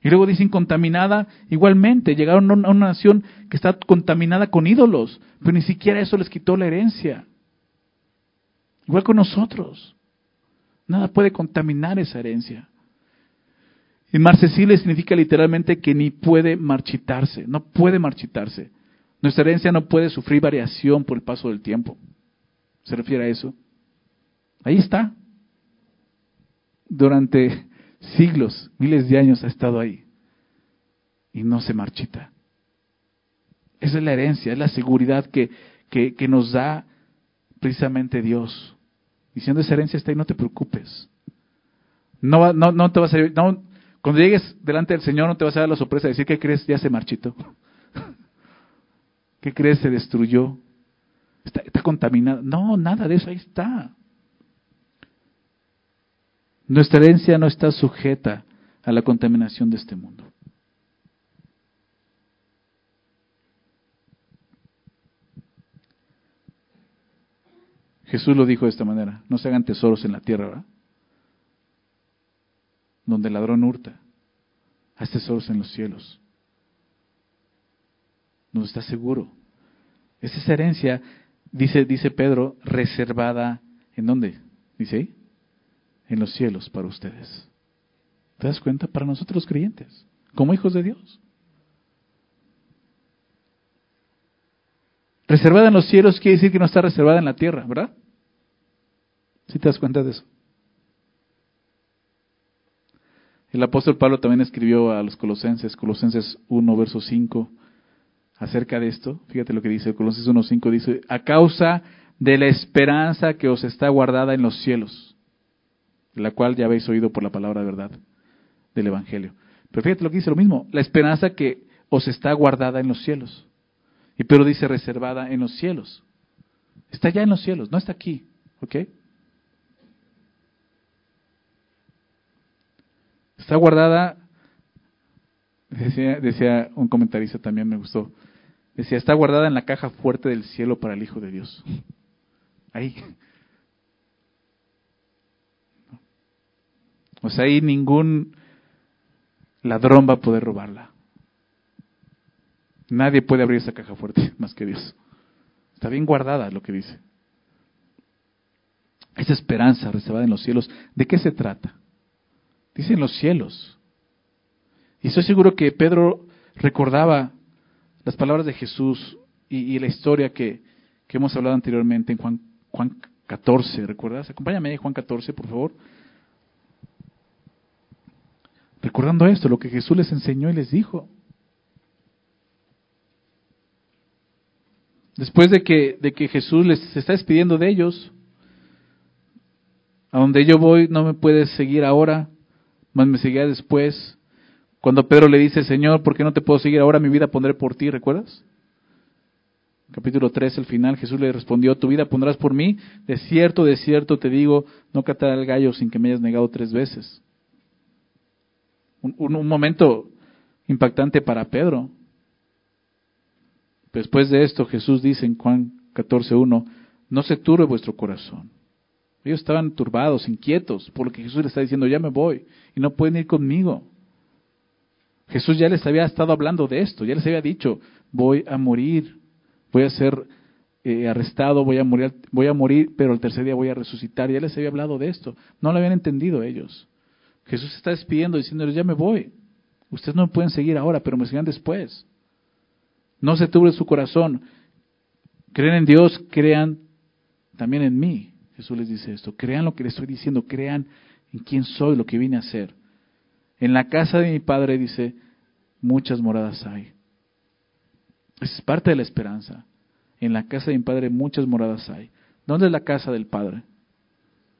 Y luego dicen contaminada igualmente. Llegaron a una nación que está contaminada con ídolos, pero ni siquiera eso les quitó la herencia. Igual con nosotros. Nada puede contaminar esa herencia. Inmarcesible significa literalmente que ni puede marchitarse, no puede marchitarse. Nuestra herencia no puede sufrir variación por el paso del tiempo. ¿Se refiere a eso? Ahí está. Durante siglos, miles de años ha estado ahí y no se marchita. Esa es la herencia, es la seguridad que, que, nos da precisamente Dios. Diciendo esa herencia está ahí, no te preocupes. No, no, no te vas a no, cuando llegues delante del Señor no te vas a dar la sorpresa de decir, ¿qué crees? Ya se marchito. ¿Qué crees? Se destruyó. Está, está contaminado. No, nada de eso, ahí está. Nuestra herencia no está sujeta a la contaminación de este mundo. Jesús lo dijo de esta manera, no se hagan tesoros en la tierra, ¿verdad? Donde el ladrón hurta, haz tesoros en los cielos. No está seguro. Es esa herencia, dice, dice Pedro, reservada, ¿en dónde? Dice ahí, en los cielos para ustedes. ¿Te das cuenta? Para nosotros creyentes, como hijos de Dios. Reservada en los cielos quiere decir que no está reservada en la tierra, ¿verdad? ¿Sí te das cuenta de eso? El apóstol Pablo también escribió a los colosenses, Colosenses 1, verso 5, acerca de esto. Fíjate lo que dice, Colosenses 1, 5 dice, a causa de la esperanza que os está guardada en los cielos, la cual ya habéis oído por la palabra de verdad del Evangelio. Pero fíjate lo que dice lo mismo, la esperanza que os está guardada en los cielos. Y pero dice reservada en los cielos. Está ya en los cielos, no está aquí. ¿Ok? Está guardada, decía, decía un comentarista también, me gustó. Decía, está guardada en la caja fuerte del cielo para el Hijo de Dios. Ahí. O sea, ahí ningún ladrón va a poder robarla. Nadie puede abrir esa caja fuerte más que Dios. Está bien guardada lo que dice. Esa esperanza reservada en los cielos, ¿de qué se trata? Dice en los cielos. Y estoy seguro que Pedro recordaba las palabras de Jesús y, la historia que, hemos hablado anteriormente en Juan, Juan 14. ¿Recuerdas? Acompáñame ahí, Juan 14, por favor. Recordando esto, lo que Jesús les enseñó y les dijo. Después de que, de que Jesús les está despidiendo de ellos, a donde yo voy no me puedes seguir ahora, más me seguirá después. Cuando Pedro le dice, Señor, ¿por qué no te puedo seguir ahora? Mi vida pondré por ti, ¿recuerdas? Capítulo 3, el final, Jesús le respondió, tu vida pondrás por mí. De cierto, de cierto te digo, no catará el gallo sin que me hayas negado tres veces. Un, un, momento impactante para Pedro. Después de esto, Jesús dice en Juan 14.1, no se turbe vuestro corazón. Ellos estaban turbados, inquietos, por lo que Jesús les está diciendo, ya me voy, y no pueden ir conmigo. Jesús ya les había estado hablando de esto, ya les había dicho, voy a morir, voy a ser eh, arrestado, voy a morir, voy a morir, pero el tercer día voy a resucitar. Ya les había hablado de esto. No lo habían entendido ellos. Jesús está despidiendo, diciéndoles, ya me voy. Ustedes no me pueden seguir ahora, pero me sigan después. No se tubre su corazón. Creen en Dios, crean también en mí. Jesús les dice esto. Crean lo que les estoy diciendo, crean en quién soy, lo que vine a hacer. En la casa de mi Padre, dice, muchas moradas hay. Es parte de la esperanza. En la casa de mi Padre muchas moradas hay. ¿Dónde es la casa del Padre?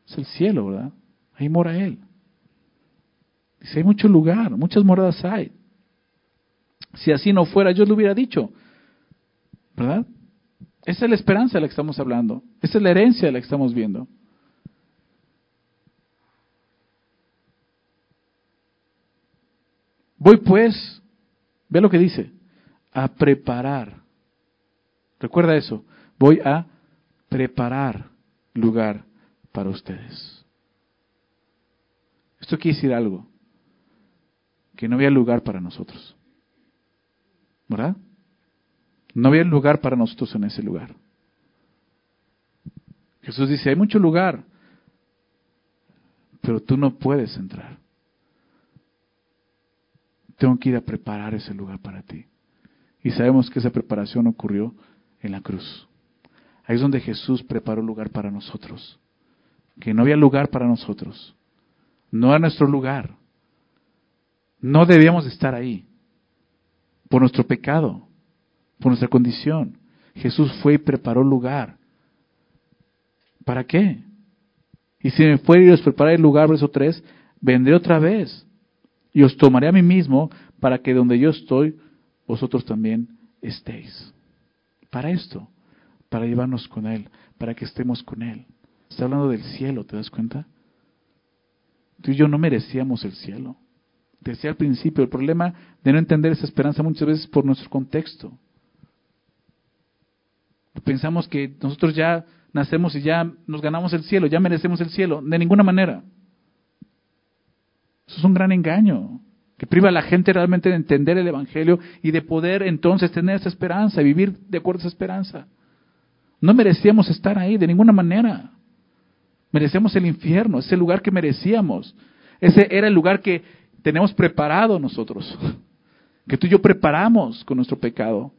Es el cielo, ¿verdad? Ahí mora Él. Dice, hay mucho lugar, muchas moradas hay. Si así no fuera, yo lo hubiera dicho. ¿Verdad? Esa es la esperanza de la que estamos hablando. Esa es la herencia de la que estamos viendo. Voy pues, ve lo que dice, a preparar. Recuerda eso, voy a preparar lugar para ustedes. Esto quiere decir algo que no había lugar para nosotros. ¿Verdad? No había lugar para nosotros en ese lugar. Jesús dice, hay mucho lugar, pero tú no puedes entrar. Tengo que ir a preparar ese lugar para ti. Y sabemos que esa preparación ocurrió en la cruz. Ahí es donde Jesús preparó lugar para nosotros. Que no había lugar para nosotros. No era nuestro lugar. No debíamos estar ahí por nuestro pecado, por nuestra condición. Jesús fue y preparó lugar. ¿Para qué? Y si me fuera y os preparé el lugar, verso 3, vendré otra vez y os tomaré a mí mismo para que donde yo estoy, vosotros también estéis. Para esto, para llevarnos con Él, para que estemos con Él. Está hablando del cielo, ¿te das cuenta? Tú y yo no merecíamos el cielo. Decía al principio, el problema de no entender esa esperanza muchas veces por nuestro contexto. Pensamos que nosotros ya nacemos y ya nos ganamos el cielo, ya merecemos el cielo. De ninguna manera. Eso es un gran engaño que priva a la gente realmente de entender el Evangelio y de poder entonces tener esa esperanza y vivir de acuerdo a esa esperanza. No merecíamos estar ahí de ninguna manera. Merecíamos el infierno, ese lugar que merecíamos. Ese era el lugar que tenemos preparado nosotros, que tú y yo preparamos con nuestro pecado.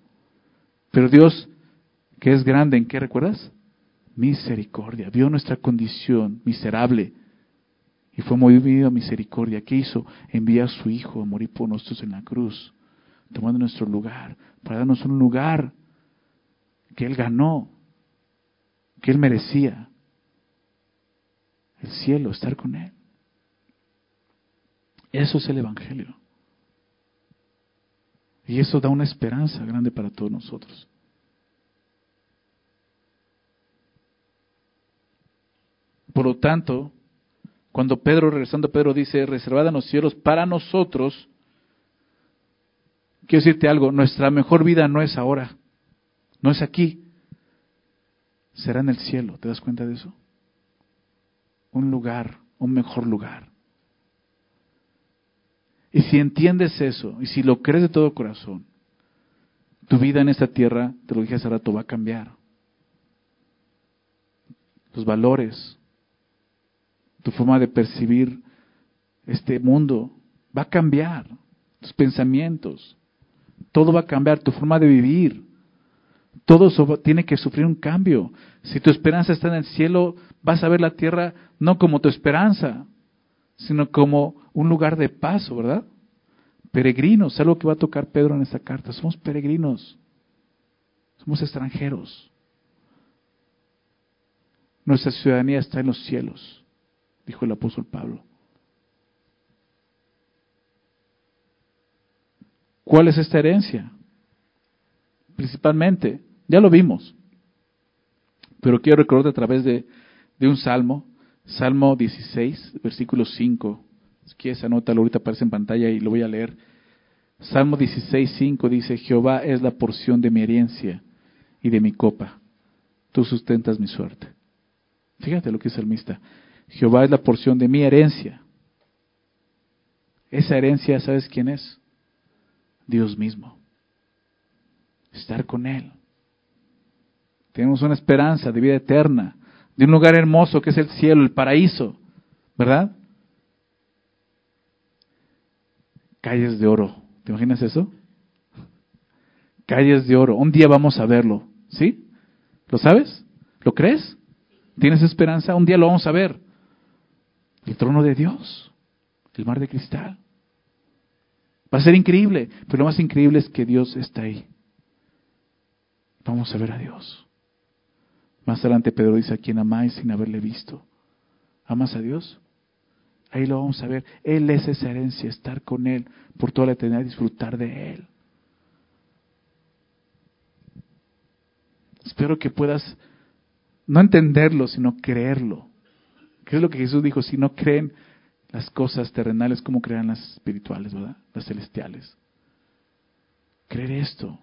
Pero Dios, que es grande, ¿en qué recuerdas? Misericordia. Vio nuestra condición miserable y fue movido a misericordia. ¿Qué hizo? Envía a su Hijo a morir por nosotros en la cruz, tomando nuestro lugar, para darnos un lugar que Él ganó, que Él merecía. El cielo, estar con Él. Eso es el Evangelio. Y eso da una esperanza grande para todos nosotros. Por lo tanto, cuando Pedro, regresando Pedro, dice, reservada en los cielos para nosotros, quiero decirte algo, nuestra mejor vida no es ahora, no es aquí, será en el cielo, ¿te das cuenta de eso? Un lugar, un mejor lugar. Y si entiendes eso, y si lo crees de todo corazón, tu vida en esta tierra, te lo dije hace rato, va a cambiar. Los valores, tu forma de percibir este mundo va a cambiar, tus pensamientos, todo va a cambiar, tu forma de vivir, todo tiene que sufrir un cambio. Si tu esperanza está en el cielo, vas a ver la tierra no como tu esperanza, sino como un lugar de paso, ¿verdad? Peregrinos, algo que va a tocar Pedro en esta carta, somos peregrinos, somos extranjeros. Nuestra ciudadanía está en los cielos dijo el apóstol Pablo. ¿Cuál es esta herencia? Principalmente, ya lo vimos, pero quiero recordarte a través de, un salmo, Salmo 16, versículo 5. Si quieres, anótalo, ahorita aparece en pantalla y lo voy a leer. Salmo 16, 5 dice, Jehová es la porción de mi herencia y de mi copa. Tú sustentas mi suerte. Fíjate lo que es el salmista. Jehová es la porción de mi herencia. Esa herencia, ¿sabes quién es? Dios mismo. Estar con Él. Tenemos una esperanza de vida eterna, de un lugar hermoso que es el cielo, el paraíso, ¿verdad? Calles de oro. ¿Te imaginas eso? Calles de oro. Un día vamos a verlo, ¿sí? ¿Lo sabes? ¿Lo crees? ¿Tienes esperanza? Un día lo vamos a ver el trono de Dios, el mar de cristal. Va a ser increíble, pero lo más increíble es que Dios está ahí. Vamos a ver a Dios. Más adelante Pedro dice, a quien amáis sin haberle visto. ¿Amas a Dios? Ahí lo vamos a ver. Él es esa herencia, estar con Él por toda la eternidad, disfrutar de Él. Espero que puedas no entenderlo, sino creerlo. ¿Qué es lo que Jesús dijo? Si no creen las cosas terrenales, ¿cómo crean las espirituales, verdad? Las celestiales. Creer esto.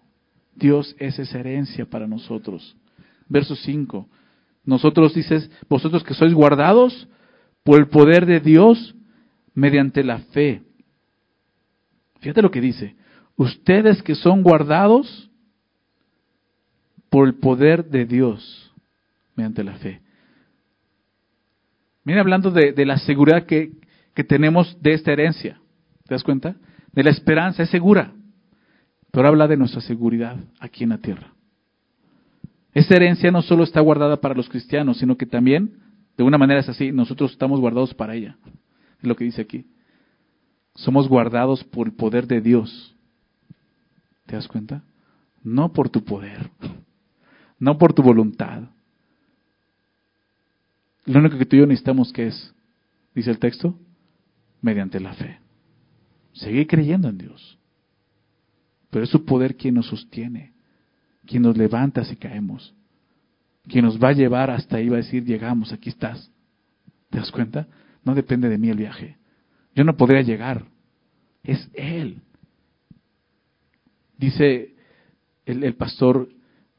Dios es esa herencia para nosotros. Verso 5. Nosotros dices, vosotros que sois guardados por el poder de Dios mediante la fe. Fíjate lo que dice. Ustedes que son guardados por el poder de Dios mediante la fe. Mira, hablando de, la seguridad que, que tenemos de esta herencia. ¿Te das cuenta? De la esperanza, es segura. Pero habla de nuestra seguridad aquí en la tierra. Esta herencia no solo está guardada para los cristianos, sino que también, de una manera es así, nosotros estamos guardados para ella. Es lo que dice aquí. Somos guardados por el poder de Dios. ¿Te das cuenta? No por tu poder, no por tu voluntad. Lo único que tú y yo necesitamos que es, dice el texto, mediante la fe. Seguir creyendo en Dios. Pero es su poder quien nos sostiene, quien nos levanta si caemos, quien nos va a llevar hasta ahí, va a decir, llegamos, aquí estás. ¿Te das cuenta? No depende de mí el viaje. Yo no podría llegar. Es Él. Dice el, el pastor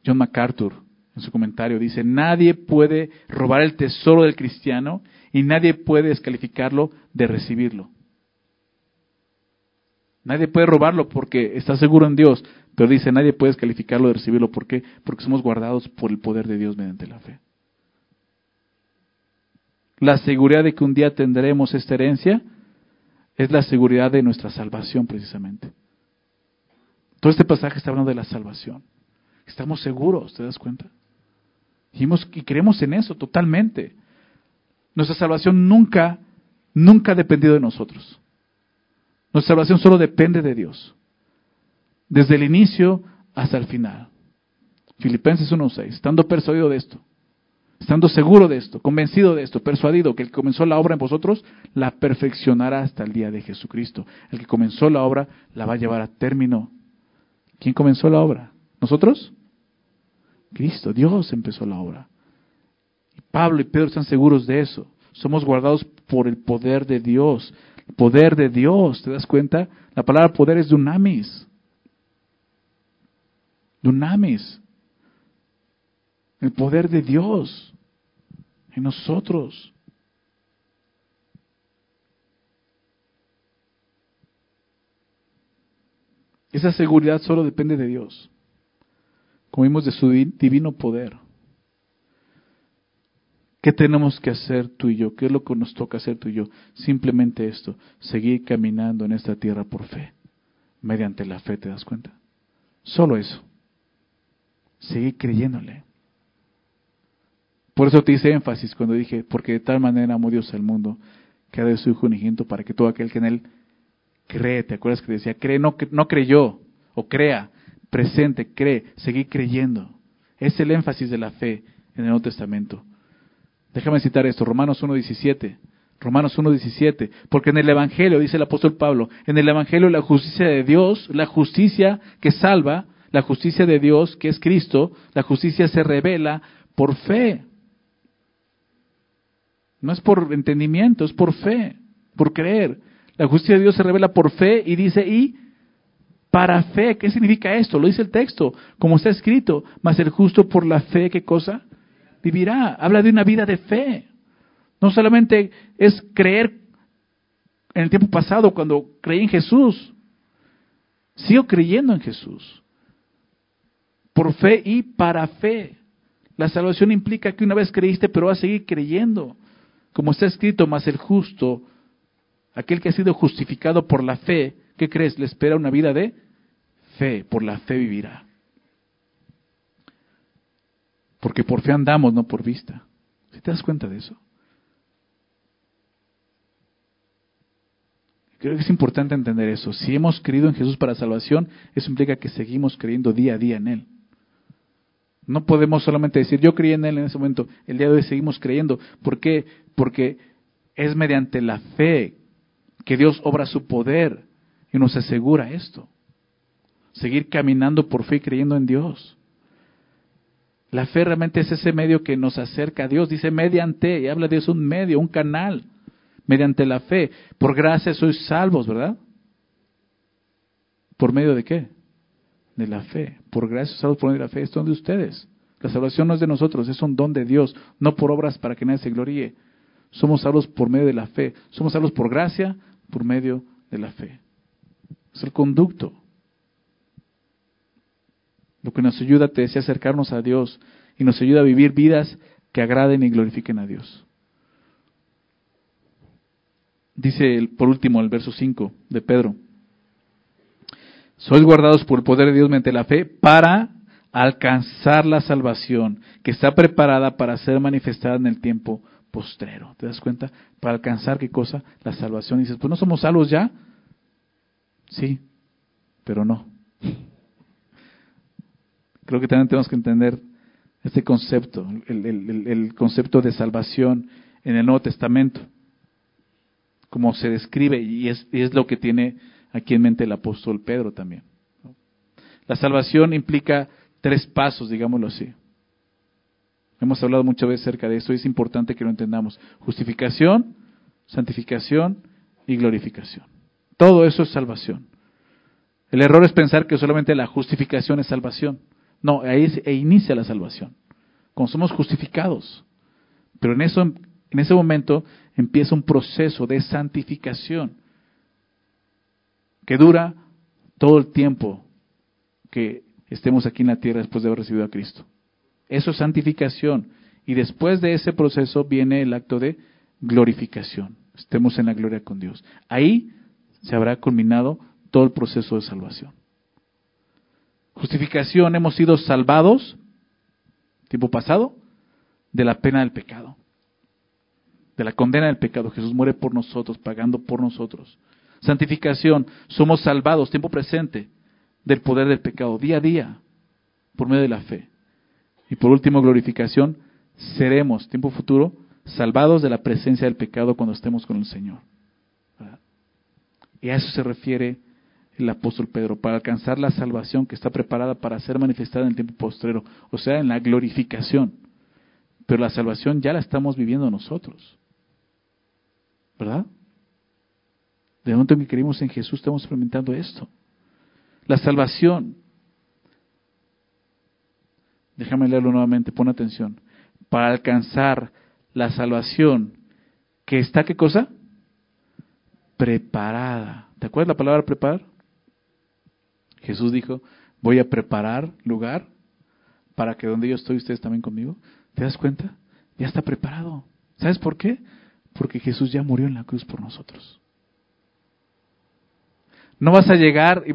John MacArthur en su comentario, dice, nadie puede robar el tesoro del cristiano y nadie puede descalificarlo de recibirlo. Nadie puede robarlo porque está seguro en Dios, pero dice, nadie puede descalificarlo de recibirlo. ¿Por qué? Porque somos guardados por el poder de Dios mediante la fe. La seguridad de que un día tendremos esta herencia es la seguridad de nuestra salvación precisamente. Todo este pasaje está hablando de la salvación. Estamos seguros, ¿te das cuenta? Y, y creemos en eso totalmente. Nuestra salvación nunca, nunca ha dependido de nosotros. Nuestra salvación solo depende de Dios. Desde el inicio hasta el final. Filipenses 1.6. Estando persuadido de esto. Estando seguro de esto, convencido de esto, persuadido que el que comenzó la obra en vosotros la perfeccionará hasta el día de Jesucristo. El que comenzó la obra la va a llevar a término. ¿Quién comenzó la obra? ¿Nosotros? Cristo, Dios empezó la obra. Y Pablo y Pedro están seguros de eso. Somos guardados por el poder de Dios. El poder de Dios, ¿te das cuenta? La palabra poder es dunamis. Dunamis. El poder de Dios en nosotros. Esa seguridad solo depende de Dios como vimos de su divino poder. ¿Qué tenemos que hacer tú y yo? ¿Qué es lo que nos toca hacer tú y yo? Simplemente esto, seguir caminando en esta tierra por fe, mediante la fe, ¿te das cuenta? Solo eso. Seguir creyéndole. Por eso te hice énfasis cuando dije, porque de tal manera amó Dios al mundo, que ha de su Hijo unigento para que todo aquel que en él cree, ¿te acuerdas que decía, cree, no, no creyó, o crea, presente, cree, seguir creyendo. Es el énfasis de la fe en el Nuevo Testamento. Déjame citar esto, Romanos 1.17. Romanos 1.17, porque en el Evangelio, dice el apóstol Pablo, en el Evangelio la justicia de Dios, la justicia que salva, la justicia de Dios, que es Cristo, la justicia se revela por fe. No es por entendimiento, es por fe, por creer. La justicia de Dios se revela por fe y dice, y para fe. ¿Qué significa esto? Lo dice el texto, como está escrito, mas el justo por la fe, ¿qué cosa? Vivirá. Habla de una vida de fe. No solamente es creer en el tiempo pasado cuando creí en Jesús. Sigo creyendo en Jesús. Por fe y para fe. La salvación implica que una vez creíste, pero vas a seguir creyendo. Como está escrito, mas el justo, aquel que ha sido justificado por la fe, ¿qué crees? Le espera una vida de fe, por la fe vivirá. Porque por fe andamos, no por vista. ¿Si te das cuenta de eso? Creo que es importante entender eso. Si hemos creído en Jesús para salvación, eso implica que seguimos creyendo día a día en Él. No podemos solamente decir, yo creí en Él en ese momento, el día de hoy seguimos creyendo. ¿Por qué? Porque es mediante la fe que Dios obra su poder y nos asegura esto seguir caminando por fe y creyendo en Dios. La fe realmente es ese medio que nos acerca a Dios. Dice mediante, y habla de eso, un medio, un canal, mediante la fe. Por gracia sois salvos, ¿verdad? ¿Por medio de qué? De la fe. Por gracia sois salvos por medio de la fe. Es de ustedes. La salvación no es de nosotros, es un don de Dios, no por obras para que nadie se gloríe. Somos salvos por medio de la fe. Somos salvos por gracia, por medio de la fe. Es el conducto. Lo que nos ayuda, te decía, acercarnos a Dios y nos ayuda a vivir vidas que agraden y glorifiquen a Dios. Dice por último el verso 5 de Pedro. Sois guardados por el poder de Dios mediante la fe para alcanzar la salvación que está preparada para ser manifestada en el tiempo postrero. ¿Te das cuenta? Para alcanzar qué cosa? La salvación. Y dices, pues no somos salvos ya. Sí, pero no. Creo que también tenemos que entender este concepto, el, concepto de salvación en el Nuevo Testamento, como se describe y es, lo que tiene aquí en mente el apóstol Pedro también. La salvación implica tres pasos, digámoslo así. Hemos hablado muchas veces acerca de eso y es importante que lo entendamos. Justificación, santificación y glorificación. Todo eso es salvación. El error es pensar que solamente la justificación es salvación. No, ahí e inicia la salvación. Cuando somos justificados. Pero en, eso, en ese momento empieza un proceso de santificación que dura todo el tiempo que estemos aquí en la tierra después de haber recibido a Cristo. Eso es santificación. Y después de ese proceso viene el acto de glorificación. Estemos en la gloria con Dios. Ahí se habrá culminado todo el proceso de salvación. Justificación, hemos sido salvados, tiempo pasado, de la pena del pecado, de la condena del pecado. Jesús muere por nosotros, pagando por nosotros. Santificación, somos salvados, tiempo presente, del poder del pecado, día a día, por medio de la fe. Y por último, glorificación, seremos, tiempo futuro, salvados de la presencia del pecado cuando estemos con el Señor. Y a eso se refiere el apóstol Pedro, para alcanzar la salvación que está preparada para ser manifestada en el tiempo postrero, o sea, en la glorificación. Pero la salvación ya la estamos viviendo nosotros. ¿Verdad? De momento en que creímos en Jesús estamos experimentando esto. La salvación Déjame leerlo nuevamente, pon atención. Para alcanzar la salvación que está, ¿qué cosa? Preparada. ¿Te acuerdas la palabra preparar? Jesús dijo, voy a preparar lugar para que donde yo estoy ustedes también conmigo. ¿Te das cuenta? Ya está preparado. ¿Sabes por qué? Porque Jesús ya murió en la cruz por nosotros. No vas a llegar y,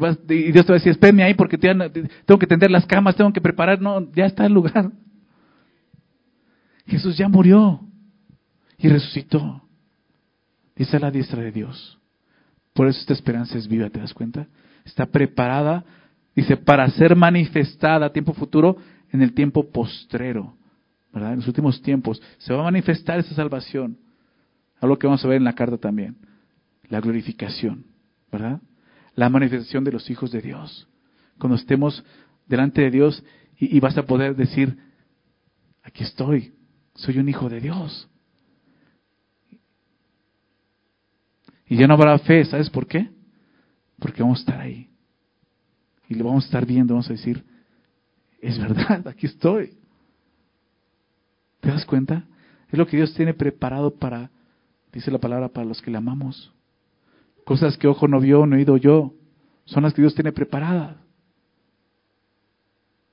Dios te va a decir, espérame ahí porque tengo que tender las camas, tengo que preparar. No, ya está el lugar. Jesús ya murió y resucitó. Dice la diestra de Dios. Por eso esta esperanza es viva, ¿te das cuenta? Está preparada, dice, para ser manifestada a tiempo futuro en el tiempo postrero. ¿verdad? En los últimos tiempos se va a manifestar esa salvación. Algo que vamos a ver en la carta también. La glorificación. ¿Verdad? la manifestación de los hijos de Dios. Cuando estemos delante de Dios y, vas a poder decir, aquí estoy, soy un hijo de Dios. Y ya no habrá fe, ¿sabes por qué? Porque vamos a estar ahí. Y lo vamos a estar viendo, vamos a decir, es verdad, aquí estoy. ¿Te das cuenta? Es lo que Dios tiene preparado para, dice la palabra, para los que le amamos. Cosas que ojo no vio, no oído yo, son las que Dios tiene preparadas.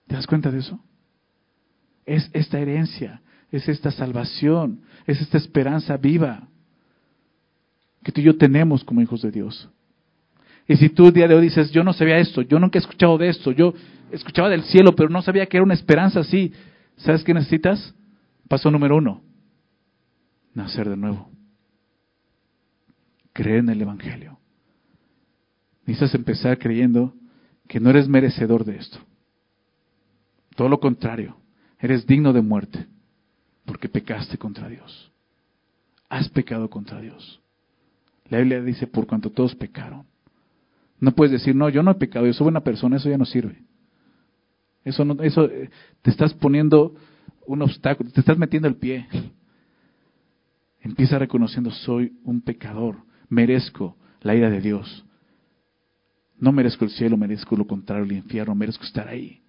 ¿Te das cuenta de eso? Es esta herencia, es esta salvación, es esta esperanza viva que tú y yo tenemos como hijos de Dios. Y si tú el día de hoy dices, yo no sabía esto, yo nunca he escuchado de esto, yo escuchaba del cielo, pero no sabía que era una esperanza así, ¿sabes qué necesitas? Paso número uno, nacer de nuevo creer en el Evangelio. Necesitas empezar creyendo que no eres merecedor de esto. Todo lo contrario, eres digno de muerte porque pecaste contra Dios. Has pecado contra Dios. La Biblia dice, por cuanto todos pecaron. No puedes decir, no, yo no he pecado, yo soy buena persona, eso ya no sirve. Eso, no, eso eh, te estás poniendo un obstáculo, te estás metiendo el pie. Empieza reconociendo, soy un pecador merezco la ira de Dios. No merezco el cielo, merezco lo contrario, el infierno, merezco estar ahí,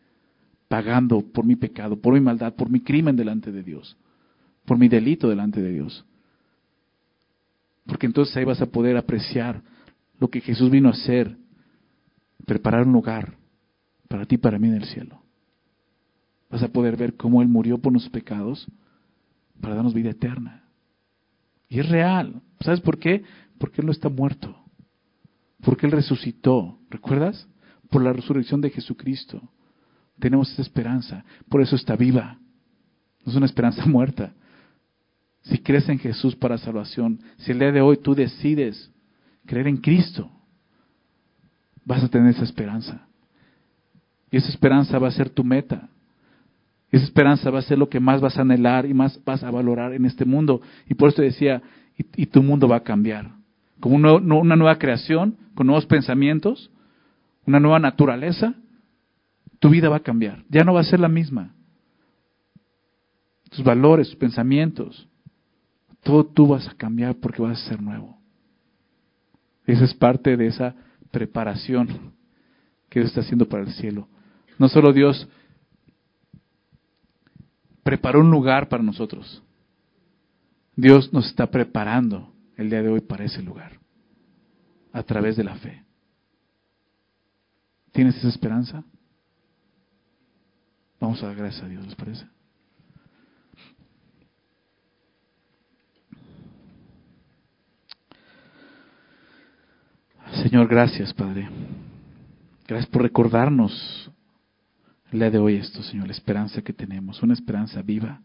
pagando por mi pecado, por mi maldad, por mi crimen delante de Dios, por mi delito delante de Dios. Porque entonces ahí vas a poder apreciar lo que Jesús vino a hacer, preparar un lugar para ti y para mí en el cielo. Vas a poder ver cómo Él murió por nuestros pecados para darnos vida eterna. Y es real. ¿Sabes por qué? Porque Él no está muerto. Porque Él resucitó. ¿Recuerdas? Por la resurrección de Jesucristo. Tenemos esa esperanza. Por eso está viva. No es una esperanza muerta. Si crees en Jesús para salvación, si el día de hoy tú decides creer en Cristo, vas a tener esa esperanza. Y esa esperanza va a ser tu meta. Esa esperanza va a ser lo que más vas a anhelar y más vas a valorar en este mundo. Y por eso decía, y, tu mundo va a cambiar. Como una nueva creación, con nuevos pensamientos, una nueva naturaleza, tu vida va a cambiar. Ya no va a ser la misma. Tus valores, tus pensamientos, todo tú vas a cambiar porque vas a ser nuevo. Esa es parte de esa preparación que Dios está haciendo para el cielo. No solo Dios preparó un lugar para nosotros, Dios nos está preparando el día de hoy para ese lugar, a través de la fe. ¿Tienes esa esperanza? Vamos a dar gracias a Dios, ¿les parece? Señor, gracias, Padre. Gracias por recordarnos el día de hoy esto, Señor, la esperanza que tenemos, una esperanza viva,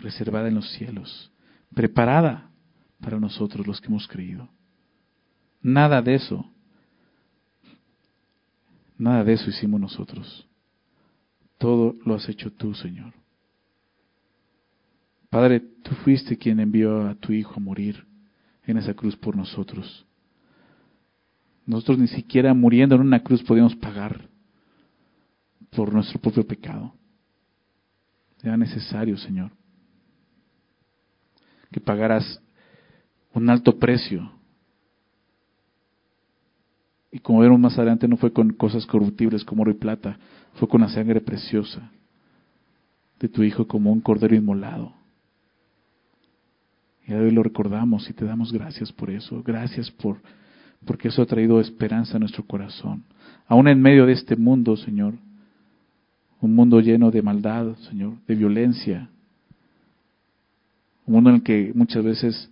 reservada en los cielos, preparada para nosotros los que hemos creído. Nada de eso, nada de eso hicimos nosotros. Todo lo has hecho tú, Señor. Padre, tú fuiste quien envió a tu Hijo a morir en esa cruz por nosotros. Nosotros ni siquiera muriendo en una cruz podíamos pagar por nuestro propio pecado. Era necesario, Señor, que pagaras un alto precio. Y como veremos más adelante, no fue con cosas corruptibles como oro y plata, fue con la sangre preciosa de tu Hijo como un cordero inmolado. Y hoy lo recordamos y te damos gracias por eso. Gracias por porque eso ha traído esperanza a nuestro corazón. Aún en medio de este mundo, Señor, un mundo lleno de maldad, Señor, de violencia, un mundo en el que muchas veces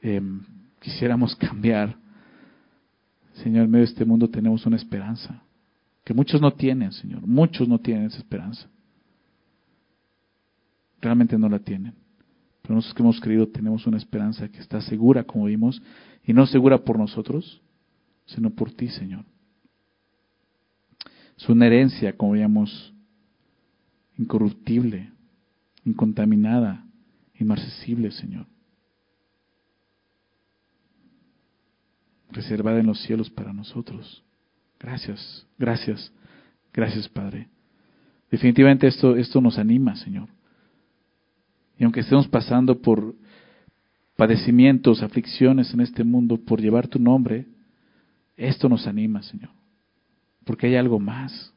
em, quisiéramos cambiar. Señor, en medio de este mundo tenemos una esperanza que muchos no tienen, Señor, muchos no tienen esa esperanza. Realmente no la tienen. Pero nosotros que hemos creído tenemos una esperanza que está segura, como vimos, y no segura por nosotros, sino por ti, Señor. Es una herencia, como veíamos, incorruptible, incontaminada, inmarcesible, Señor. Reservada en los cielos para nosotros. Gracias, gracias, gracias, Padre. Definitivamente esto, esto nos anima, Señor. Y aunque estemos pasando por padecimientos, aflicciones en este mundo por llevar tu nombre, esto nos anima, Señor. Porque hay algo más.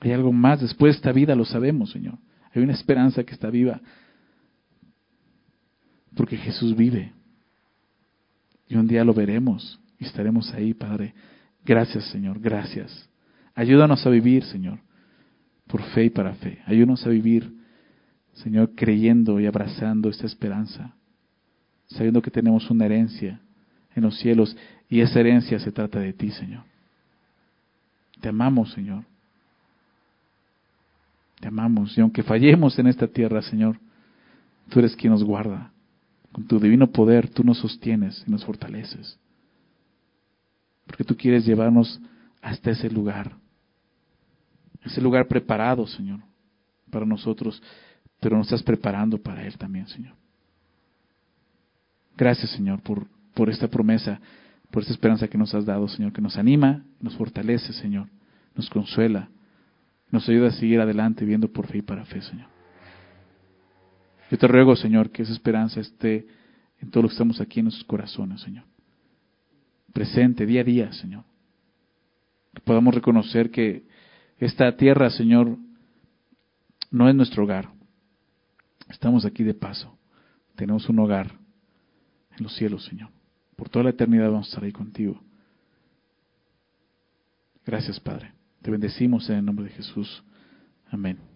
Hay algo más después de esta vida, lo sabemos, Señor. Hay una esperanza que está viva. Porque Jesús vive. Y un día lo veremos y estaremos ahí, Padre. Gracias, Señor, gracias. Ayúdanos a vivir, Señor, por fe y para fe. Ayúdanos a vivir, Señor, creyendo y abrazando esta esperanza sabiendo que tenemos una herencia en los cielos y esa herencia se trata de ti, Señor. Te amamos, Señor. Te amamos y aunque fallemos en esta tierra, Señor, tú eres quien nos guarda. Con tu divino poder tú nos sostienes y nos fortaleces. Porque tú quieres llevarnos hasta ese lugar. Ese lugar preparado, Señor, para nosotros, pero nos estás preparando para Él también, Señor. Gracias, Señor, por, por esta promesa, por esta esperanza que nos has dado, Señor, que nos anima, nos fortalece, Señor, nos consuela, nos ayuda a seguir adelante viendo por fe y para fe, Señor. Yo te ruego, Señor, que esa esperanza esté en todos los que estamos aquí en nuestros corazones, Señor. Presente día a día, Señor. Que podamos reconocer que esta tierra, Señor, no es nuestro hogar. Estamos aquí de paso. Tenemos un hogar en los cielos, Señor. Por toda la eternidad vamos a estar ahí contigo. Gracias, Padre. Te bendecimos en el nombre de Jesús. Amén.